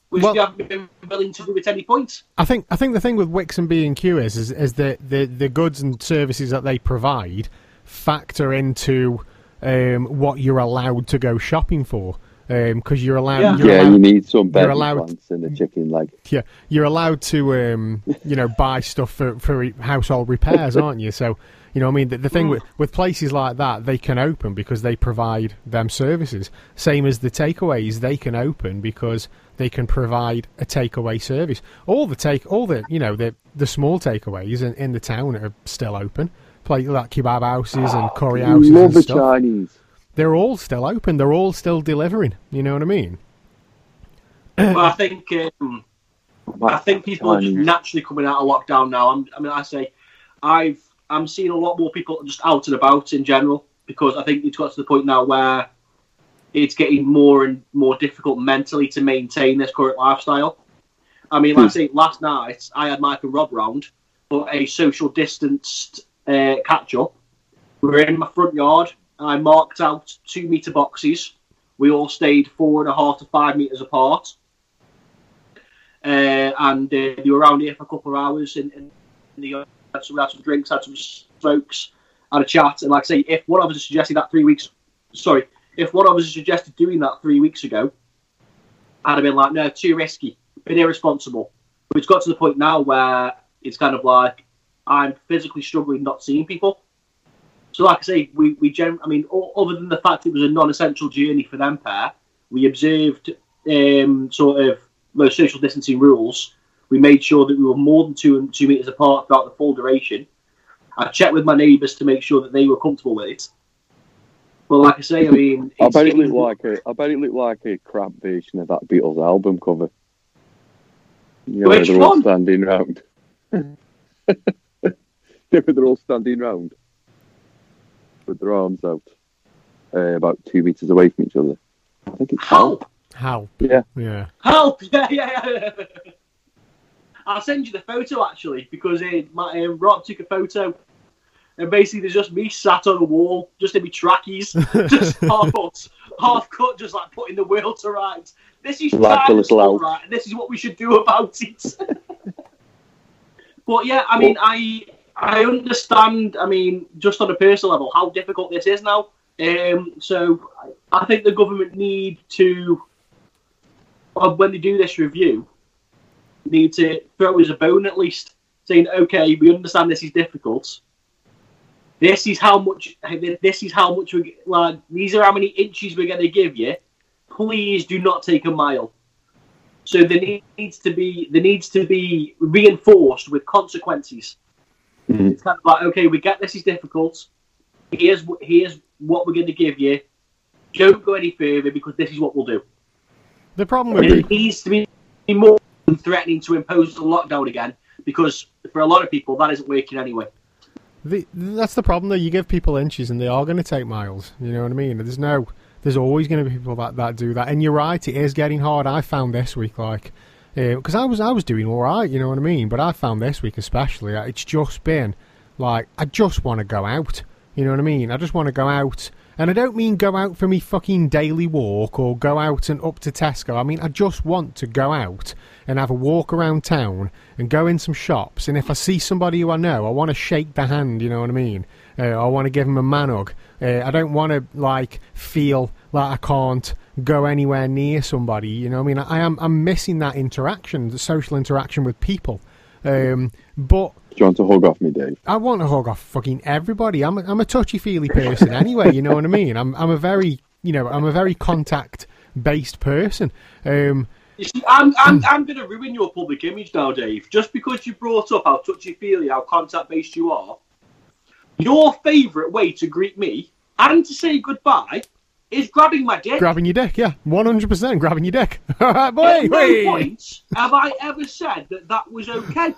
which Well- they haven't been willing to do at any point? I think I think the thing with Wickes and B and Q is is, is that the the goods and services that they provide factor into um, what you're allowed to go shopping for. because you're allowed. Yeah. You're yeah, allowed you need some bedding allowed- plants and a chicken leg. yeah, you're allowed to, um, you know, buy stuff for, for household repairs, aren't you? So, you know, what I mean, the, the thing with, with places like that, they can open because they provide them services. Same as the takeaways, they can open because they can provide a takeaway service. All the take, all the, you know, the the small takeaways in, in the town are still open. Play like kebab houses and curry houses Love and the stuff. Chinese. They're all still open. They're all still delivering. You know what I mean? But I think um, I think people are just naturally coming out of lockdown now. I'm, I mean, I say, I've I'm seeing a lot more people just out and about in general because I think it's got to the point now where it's getting more and more difficult mentally to maintain this current lifestyle. I mean, like I say, last night I had Mike and Rob round for a social distanced uh, catch up. We were in my front yard. And I marked out two meter boxes. We all stayed four and a half to five meters apart uh, and uh, they were around here for a couple of hours and, and they had some, had some drinks, had some smokes, had a chat. And like I say, if one of us suggested that three weeks, sorry, if one of us suggested doing that three weeks ago, I'd have been like, no, too risky, been irresponsible. But it's got to the point now where it's kind of like I'm physically struggling not seeing people. So, like I say, we we gen- I mean, other than the fact it was a non-essential journey for them pair, we observed um, sort of those social distancing rules. We made sure that we were more than two two meters apart throughout the full duration. I checked with my neighbours to make sure that they were comfortable with it. Well, like I say, I mean, I bet it looked like a. I bet it looked like a crap version of that Beatles album cover. You know, Which they're all standing round. *laughs* yeah, where they're all standing round with their arms out, uh, about two meters away from each other. I think it's help, How? Yeah, Yeah. help! *laughs* Yeah, yeah, yeah. I'll send you the photo actually because uh, my uh, Rob took a photo. And basically, there's just me sat on a wall, just in my trackies, *laughs* just half cut, half cut, just like putting the world to rights. This is Like time a that's little not right, and this is what we should do about it. *laughs* but yeah, I mean, I I understand. I mean, just on a personal level, how difficult this is now. Um, so I think the government need to, uh, when they do this review, need to throw us a bone at least, saying, okay, we understand this is difficult. This is how much. This is how much we like. These are how many inches we're going to give you. Please do not take a mile. So there needs to be there needs to be reinforced with consequences. Mhm. It's kind of like, okay, we get this is difficult. Here's here's what we're going to give you. Don't go any further because this is what we'll do. The problem with It needs to be more than threatening to impose a lockdown again because for a lot of people that isn't working anyway. The, that's the problem though. You give people inches and they are going to take miles. You know what I mean? There's no, there's always going to be people that, that do that. And you're right, it is getting hard. I found this week like, because I was I was doing all right. You know what I mean? But I found this week especially, uh, it's just been like I just want to go out. You know what I mean? I just want to go out. And I don't mean go out for me fucking daily walk or go out and up to Tesco. I mean, I just want to go out and have a walk around town and go in some shops. And if I see somebody who I know, I want to shake the hand, you know what I mean? Uh, I want to give them a man hug. Uh, I don't want to, like, feel like I can't go anywhere near somebody, you know what I mean? I am I'm missing that interaction, the social interaction with people. Um, but do you want to hug off me, Dave? I want to hug off fucking everybody. I'm a, I'm a touchy feely person *laughs* anyway. You know what I mean? I'm I'm a very you know I'm a very contact based person. Um, You see, I'm, I'm, I'm going to ruin your public image now, Dave. Just because you brought up how touchy feely, how contact based you are. Your favourite way to greet me and to say goodbye is grabbing my dick. grabbing your dick, yeah, one hundred percent grabbing your dick. *laughs* All right, At boy. no point have I ever said that that was okay.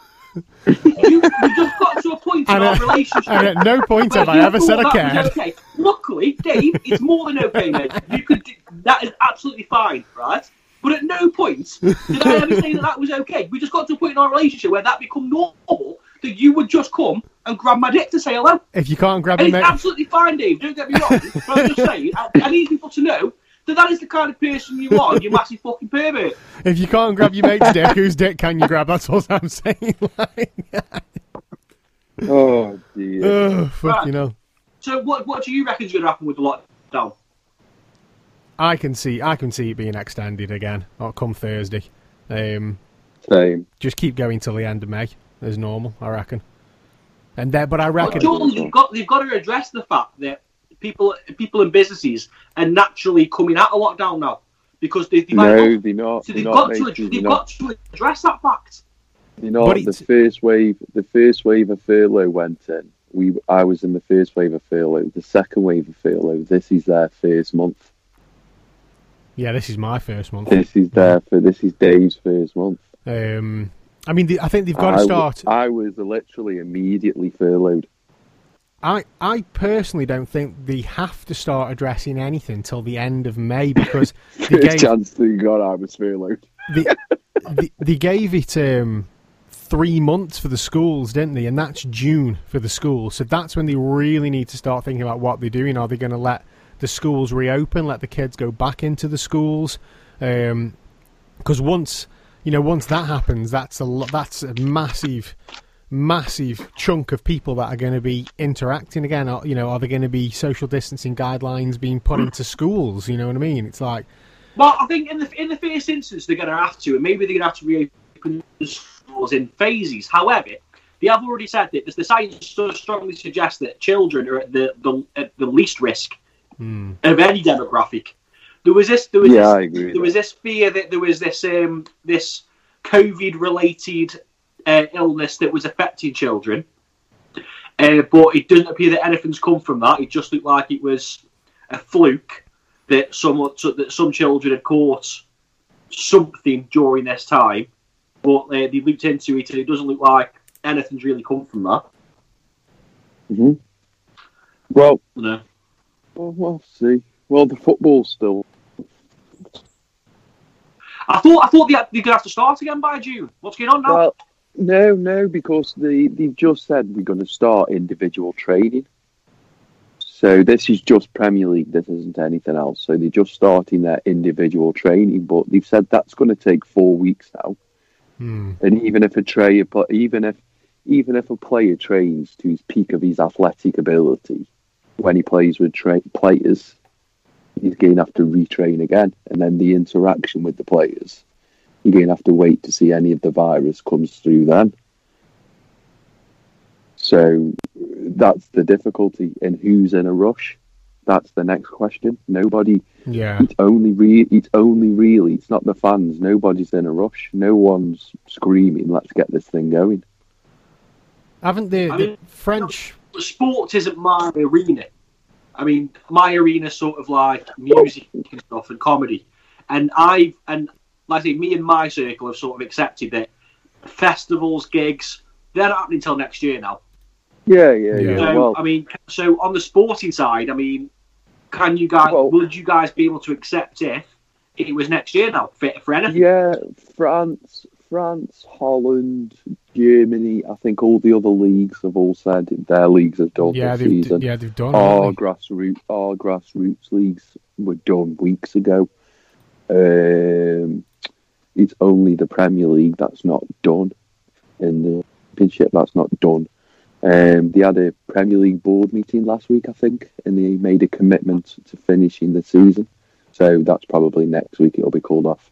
You, just got to a point in And our at, relationship. and at no point have I ever said I cared. Okay. Luckily, Dave, it's more than okay, mate. You could. Do, that is absolutely fine, right? But at no point did I ever say that that was okay. We just got to a point in our relationship where that become normal. That you would just come and grab my dick to say hello. If you can't grab And your it's mate, absolutely fine, Dave. Don't get me wrong. but I'm just saying, I, I need people to know that that is the kind of person you are. You massive fucking pervert. *laughs* if you can't grab your mate's dick, whose dick can you grab? That's all I'm saying. *laughs* Like, Oh dear. oh, fuck, you know. So, what what do you reckon is going to happen with the lockdown? I can see I can see it being extended again. Or come Thursday. Um, Same. just keep going till the end of May as normal, I reckon. And then, but I But reckon Jordan, you've got you've got to address the fact that people people and businesses are naturally coming out of lockdown now because they, they've, No, had- they're not. so They're they've not. got to they've they're got to address that fact. They're not. But The first wave, the first wave of furlough went in. We, I was in the first wave of furlough. The second wave of furlough. This is their first month. yeah, this is my first month. This is their. For this is Dave's first month. Um, I mean, the, I think they've got I to start. I was literally immediately furloughed. I, I personally don't think they have to start addressing anything till the end of May because *laughs* they First gave chance they got, I was furloughed. they, *laughs* they, they gave it um, three months for the schools, didn't they? And that's June for the schools. So that's when they really need to start thinking about what they're doing. Are they going to let the schools reopen, let the kids go back into the schools? Because once you know, once that happens, that's a that's a massive, massive chunk of people that are going to be interacting again. Are, you know, are there going to be social distancing guidelines being put into schools? You know what I mean? It's like Well, I think in the in the first instance they're going to have to, and maybe they're going to have to reopen schools in phases. However, they have already said that the science so strongly suggests that children are at the the, at the least risk of any demographic. There was this. There was Yeah, this, I agree with There was this fear that there was this um, this COVID related uh, illness that was affecting children, uh, but it doesn't appear that anything's come from that. It just looked like it was a fluke that some that some children had caught something during this time, but uh, they looked into it and it doesn't look like anything's really come from that. hmm Well, No. well, we'll see. Well, the football's still. I thought I thought they, had, they're gonna have to start again by June. What's going on now? Well, no, no, because they they've just said we're going to start individual training. So this is just Premier League. This isn't anything else. So they're just starting their individual training, but they've said that's going to take four weeks now. hmm, And even if a trainer, even if even if a player trains to his peak of his athletic ability, when he plays with tra- players, he's going to have to retrain again, and then the interaction with the players, you're going to have to wait to see any of the virus comes through then. So that's the difficulty, and who's in a rush? That's the next question. Nobody. yeah. It's only re- It's only really. It's not the fans. Nobody's in a rush. No one's screaming. Let's get this thing going. Haven't the, I the mean- French? Sport isn't my arena. I mean, my arena sort of like music and stuff and comedy, and I've and like I say, me and my circle have sort of accepted that festivals, gigs, they're not happening until next year now. Yeah, yeah, Yeah. yeah. So well, I mean, so on the sporting side, I mean, can you guys? Well- would you guys be able to accept if it was next year now for, for anything? yeah. France, France, Holland, Germany. I think all the other leagues have all said their leagues have done Yeah, this they've, season. yeah, they've done. Our haven't grassroots, our grassroots leagues were done weeks ago. Um, it's only the Premier League that's not done, and the Championship that's not done. Um, they had a Premier League board meeting last week, I think, and they made a commitment to finishing the season. So that's probably next week it'll be called off.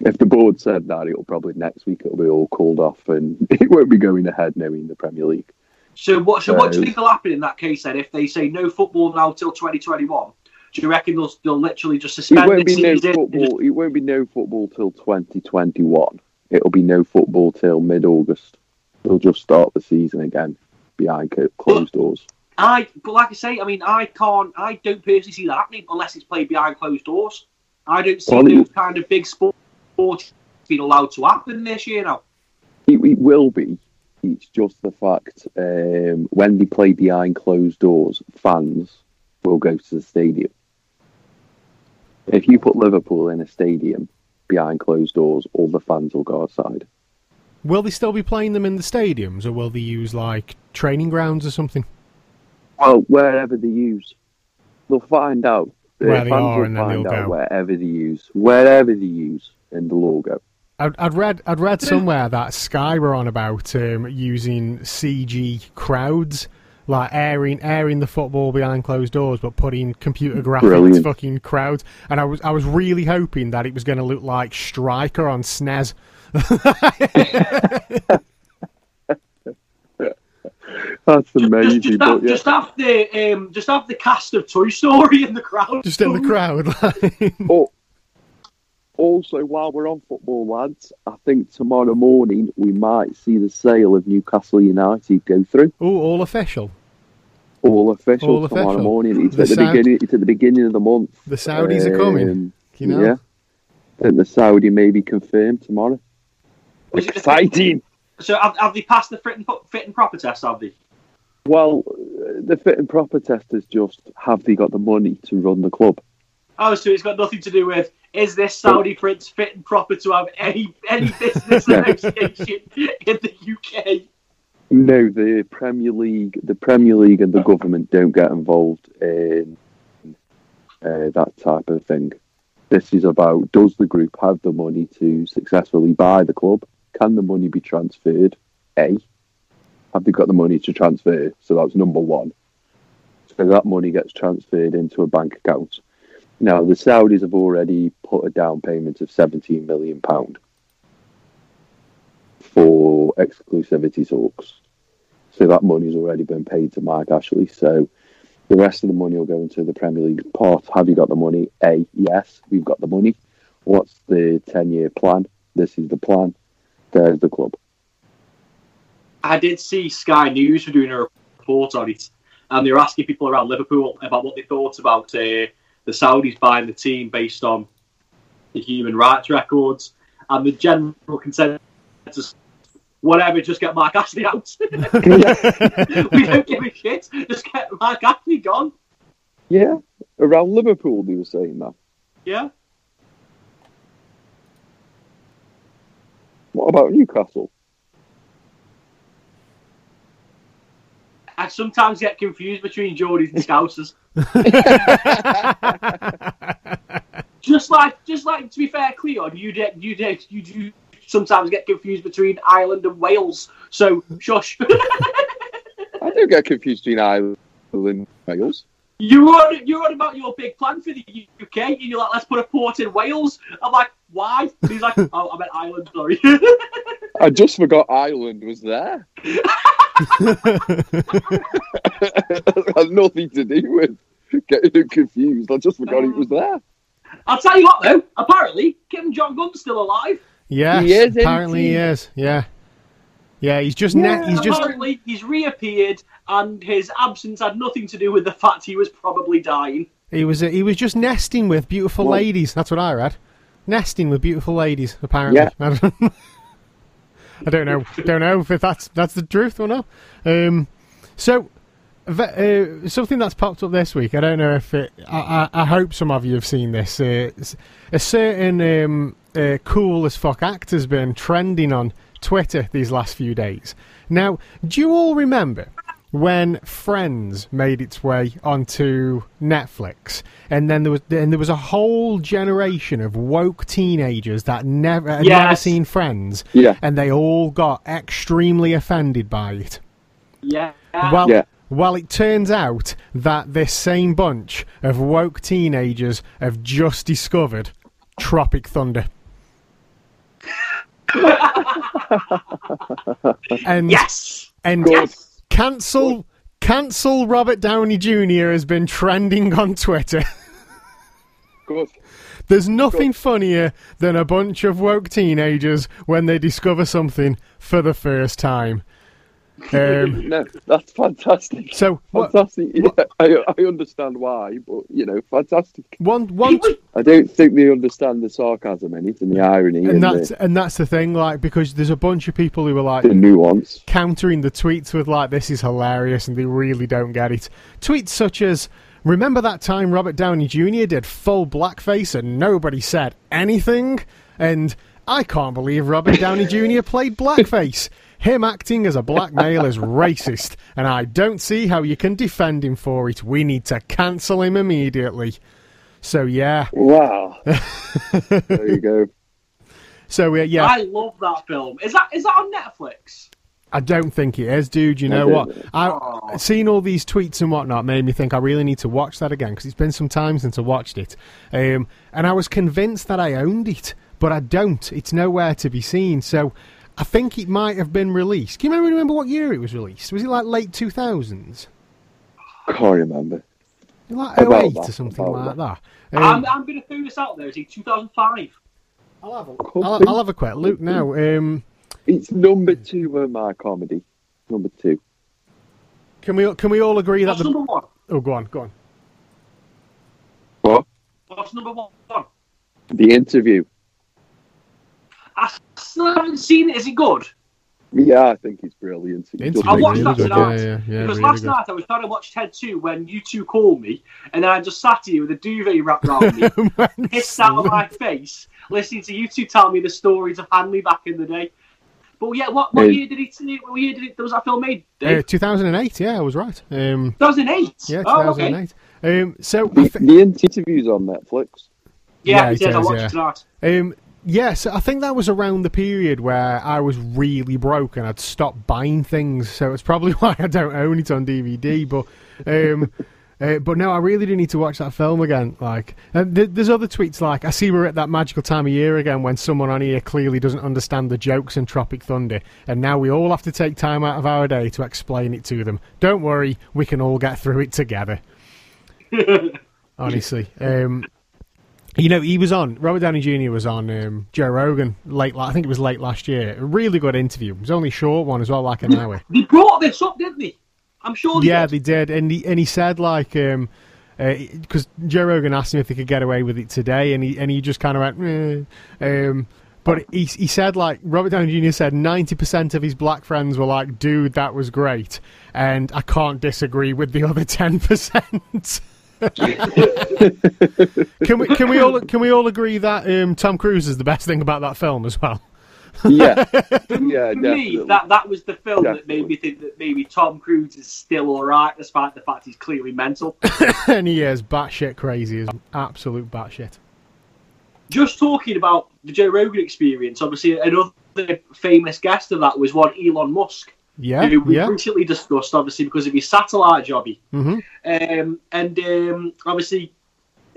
If the board said that, it'll probably next week it'll be all called off, and *laughs* it won't be going ahead knowing the Premier League. So what? So what do So- you think will happen in that case then? If they say no football now till 2021, do you reckon they'll, they'll literally just It suspend won't the be no season? football. It won't be no football till 2021. It'll be no football till mid-August. They'll just start the season again behind closed doors. I, but like I say, I mean, I can't, I don't personally see that happening unless it's played behind closed doors. I don't see Well, those kind of big sports being allowed to happen this year now. It, it will be. It's just the fact um, when they play behind closed doors, fans will go to the stadium. If you put Liverpool in a stadium behind closed doors, all the fans will go outside. Will they still be playing them in the stadiums, or will they use like training grounds or something? Well, wherever they use, they'll find out. The Where they are and then find they'll out go. wherever they use, wherever they use in the logo. I'd, I'd read I'd read somewhere that Sky were on about um, using CG crowds, like airing airing the football behind closed doors, but putting computer graphics Brilliant. fucking crowds. And I was I was really hoping that it was going to look like Striker on SNES. *laughs* That's amazing. just, but have, yeah. just have the um, just have the cast of Toy Story in the crowd. Just in the crowd, like, Oh, also, while we're on football, lads, I think tomorrow morning we might see the sale of Newcastle United go through. oh, all official. All official All tomorrow official. morning. It's The at the Saud- beginning. It's at the beginning of the month. The Saudis are coming. Um, You know, Yeah. I think the Saudi may be confirmed tomorrow. Was it the- Exciting. So have, have they passed the fit and, fit and proper test? Have they? Well, uh, the fit and proper test is just have they got the money to run the club? Oh, so it's got nothing to do with is this Saudi prince fit and proper to have any any business Yeah. *laughs* *laughs* association in the UK? No, the Premier League, the Premier League and the government don't get involved in uh, that type of thing. This is about does the group have the money to successfully buy the club? Can the money be transferred? A. Have they got the money to transfer? So that's number one. So that money gets transferred into a bank account. Now the Saudis have already put a down payment of seventeen million pound for exclusivity talks. So that money's already been paid to Mike Ashley. So the rest of the money will go into the Premier League pot. Have you got the money? A, yes, we've got the money. What's the 10 year plan? This is the plan. There's the club. I did see Sky News were doing a report on it, and they were asking people around Liverpool about what they thought about uh, the Saudis buying the team based on the human rights records, and the general consensus. Whatever, just get Mark Ashley out. *laughs* *laughs* we don't give a shit. Just get Mark Ashley gone. Yeah, around Liverpool, they were saying that. Yeah. What about Newcastle? I sometimes get confused between Geordies and Scousers. *laughs* just like, just like to be fair, Cleon, you did, you did, you do sometimes get confused between Ireland and Wales. So shush. *laughs* I don't get confused between Ireland and Wales. you were on, you were on about your big plan for the UK, and you're like, let's put a port in Wales. I'm like, why? And he's like, *laughs* oh, I meant Ireland. Sorry. *laughs* I just forgot Ireland was there. had nothing to do with getting confused. I just forgot it uh, was there. I'll tell you what, though. Apparently, Kim Jong Un's still alive. Yes, He is, apparently he he? is. Yeah, yeah. He's just Yeah, ne- he's just Apparently, he's reappeared, and his absence had nothing to do with the fact he was probably dying. he was uh, he was just nesting with beautiful Well- ladies. That's what I read. Nesting with beautiful ladies. Apparently. Yeah. *laughs* I don't know. Don't know if that's that's the truth or not. Um, so, uh, something that's popped up this week. I don't know if it. I, I, I hope some of you have seen this. Uh, s- a certain um, uh, cool as fuck act has been trending on Twitter these last few days. Now, do you all remember when Friends made its way onto Netflix, and then there was and there was a whole generation of woke teenagers that never had never seen Friends, Yeah. and they all got extremely offended by it. Yeah. Well, Yeah. well, it turns out that this same bunch of woke teenagers have just discovered Tropic Thunder. *laughs* and yes. and Yes. cancel cancel Robert Downey Jr. has been trending on Twitter. *laughs* Good. There's nothing funnier than a bunch of woke teenagers when they discover something for the first time. Um, *laughs* No, that's fantastic. so what, Fantastic. Yeah, I, I understand why, but you know, fantastic. one one I don't think they understand the sarcasm in it and the irony and and, that's the, and that's the thing, like because there's a bunch of people who are like the nuance. countering the tweets with like this is hilarious and they really don't get it. Tweets such as remember that time Robert Downey Jr. did full blackface and nobody said anything and I can't believe Robert Downey Jr. played blackface. Him acting as a black male is *laughs* racist, and I don't see how you can defend him for it. We need to cancel him immediately. So yeah, Wow. *laughs* there you go. so uh, yeah, I love that film. Is that is that on Netflix? I don't think it is, dude. You know I what? don't I seen all these tweets and whatnot made me think I really need to watch that again because it's been some time since I watched it, um, and I was convinced that I owned it, but I don't. It's nowhere to be seen. So I think it might have been released. Can you remember, remember what year it was released? Was it like late two thousands? I Can't remember. Like About 08 that, or something about like that. I'm, Um, I'm going to throw this out there. Is it 2005? I'll, have a, Could I'll. I'll have a quick look now. Um, It's number two of my comedy. Number two. can we can we all agree that the number one? oh go on go on What? What's number one? The interview. I still haven't seen it. Is it good? Yeah, I think it's brilliant. It I watched makes that good, tonight. yeah, yeah, yeah, because really last good. night I was trying to watch Ted 2 when you two called me, and then I just sat here with a duvet wrapped around me, *laughs* pissed out of my face, listening to you two tell me the stories of Hanley back in the day. But yeah, what, what year did it? What year did it? Was that film made? Uh, 2008, yeah, I was right. Um, 2008. yeah, Oh, okay. 2008. Um, so, The, thi- the interview's on Netflix. Yeah, Yeah, it it says I watched yeah. it tonight. um, yeah, so I think that was around the period where I was really broke and I'd stopped buying things. So it's probably *laughs* why I don't own it on DVD. But, um, *laughs* uh, but no, I really do need to watch that film again. Like, and th- there's other tweets like, I see we're at that magical time of year again when someone on here clearly doesn't understand the jokes in Tropic Thunder, and now we all have to take time out of our day to explain it to them. Don't worry, we can all get through it together. *laughs* Honestly, um, you know, he was on Robert Downey Jr. was on um, Joe Rogan late. I think it was late last year. A really good interview. It was only a short one as well, like an hour. They brought this up, didn't they? I'm sure. They yeah, did. they did, and he and he said like um because Joe Rogan asked him if he could get away with it today, and he and he just kind of went, eh. um. But he he said like Robert Downey Jr. said ninety percent of his black friends were like, "Dude, that was great," and I can't disagree with the other ten percent. *laughs* *laughs* can we can we all can we all agree that um, Tom Cruise is the best thing about that film as well? Yeah, *laughs* yeah, For me, that that was the film that made me think that maybe Tom Cruise is still all right, despite the fact he's clearly mental. *laughs* and he is batshit crazy, is absolute batshit. Just talking about the Joe Rogan experience, obviously another famous guest of that was one Elon Musk, Yeah, who we yeah. recently discussed, obviously because of his satellite jobby, hmm um, and um, obviously.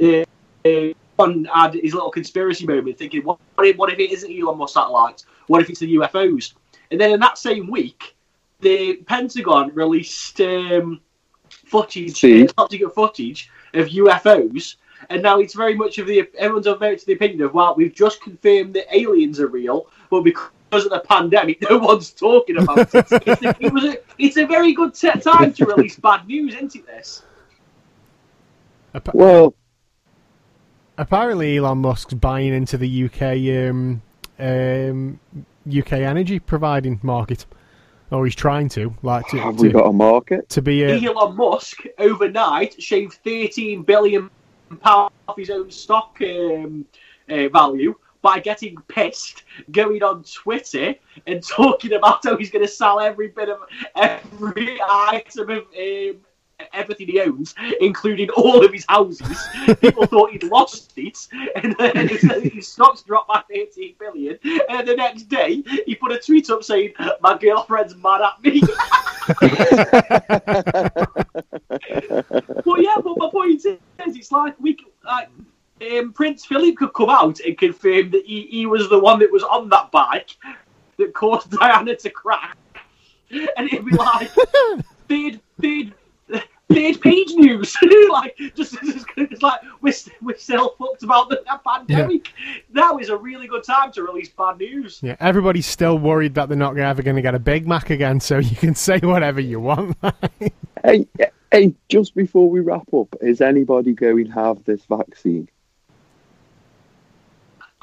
Uh, uh, John had his little conspiracy moment, thinking, "What if, what if it isn't Elon Musk satellites? What if it's the UFOs?" And then in that same week, the Pentagon released um, footage, See? uh, top secret footage of UFOs, and now it's very much of the everyone's very to the opinion of, "Well, we've just confirmed that aliens are real, but because of the pandemic, *laughs* no one's talking about it." it's, a, it was a, it's a very good set time to release bad news, isn't it? This. Well, Apparently, Elon Musk's buying into the UK um, um, UK energy providing market, or he's trying to, like to have we got a market? to be a Elon Musk overnight shaved 13 billion pounds off his own stock um, uh, value by getting pissed, going on Twitter and talking about how he's going to sell every bit of every item of um, everything he owns, including all of his houses. People thought he'd lost it, and then his, stocks dropped by 13 billion. And the next day, he put a tweet up saying, "My girlfriend's mad at me." *laughs* Well, yeah, but my point is, it's like we, like, um, Prince Philip could come out and confirm that he, he was the one that was on that bike that caused *laughs* Diana to crash, and it'd be like *laughs* third, third, third page news, *laughs* like just, just, just like we're, we're still fucked about the pandemic. Now is a really good time to release bad news. yeah. Everybody's still worried that they're not ever going to get a Big Mac again, so you can say whatever you want. Hey, hey, just before we wrap up, is anybody going to have this vaccine?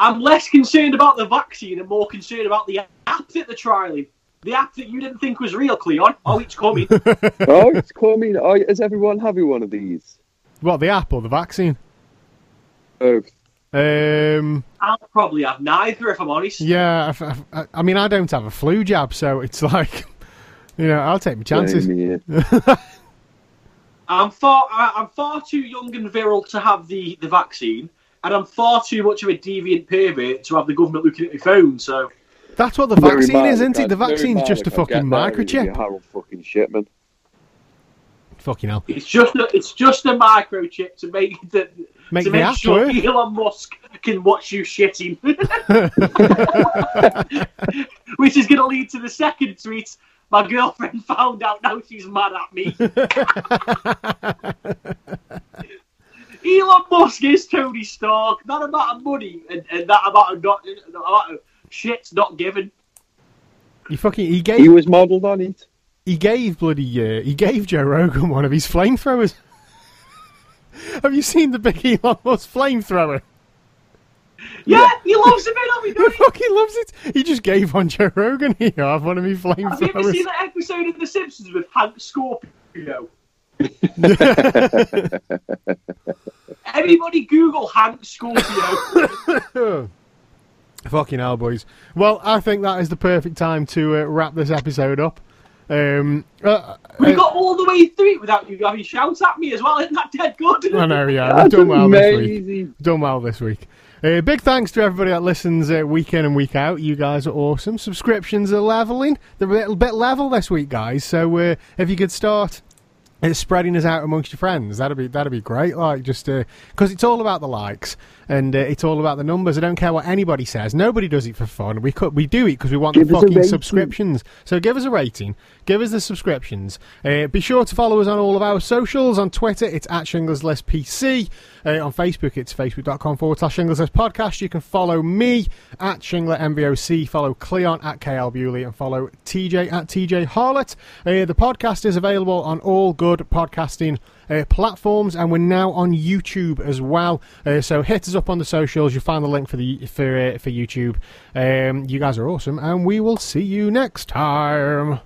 I'm less concerned about the vaccine and more concerned about the app that they're trialing. The app that you didn't think was real, Cleon. Oh, it's coming. *laughs* oh, it's coming. Oh, is everyone having one of these? what the app or the vaccine? Oh, Um, I'll probably have neither, if I'm honest. yeah, I, I, I mean, I don't have a flu jab, so it's *laughs* like, you know, I'll take my chances. same here. *laughs* I'm far, I- I'm far too young and virile to have the, the vaccine, and I'm far too much of a deviant pervert to have the government looking at my phone. So, That's what the Knowing vaccine is, isn't it? The knowing vaccine's just a I'll get fucking there and he'll be microchip. Harold fucking Shipman. Fucking hell. It's just a, it's just a microchip to make the Make to make app sure work. Elon Musk can watch you shitting, *laughs* which is going to lead to the second tweet. My girlfriend found out now she's mad at me. *laughs* Elon Musk is Tony Stark. That amount of money and, and that amount of not, that amount of shit's not given. He fucking he gave. He was modelled on it. he gave bloody uh, he gave Joe Rogan one of his flamethrowers. *laughs* Have you seen the big Elon Musk flamethrower? Yeah, he loves a bit of it, doesn't he? fucking loves it. He just gave one Joe Rogan. He I have one of his Have you ever flamethrowers. seen that episode of The Simpsons with Hank Scorpio? *laughs* Everybody Google Hank Scorpio. *laughs* Fucking hell, boys. Well, I think that is the perfect time to uh, wrap this episode up. Um, uh, we uh, got all the way through it without you having shouts at me as well. Isn't that dead good? I know, yeah, we've *laughs* That's done well this week. Done well this week. Uh, big thanks to everybody that listens uh, week in and week out. You guys are awesome. Subscriptions are leveling. They're a little bit level this week, guys. So uh, if you could start uh, spreading us out amongst your friends, that'd be that'd be great. Like just because it's all about the likes and uh, it's all about the numbers. I don't care what anybody says. Nobody does it for fun. We could, we do it because we want Give the fucking subscriptions. So give us a rating. Give us the subscriptions. Uh, be sure to follow us on all of our socials. On Twitter, it's at Shingler's List PC. Uh, on Facebook, it's facebook.com forward slash Shingler's List Podcast. You can follow me at Shingler MVOC, follow Cleon at KL Bewley, and follow TJ at TJ Harlot. Uh, the podcast is available on all good podcasting uh, platforms, and we're now on YouTube as well. Uh, so hit us up on the socials. You'll find the link for the for uh, for YouTube. Um, you guys are awesome, and we will see you next time.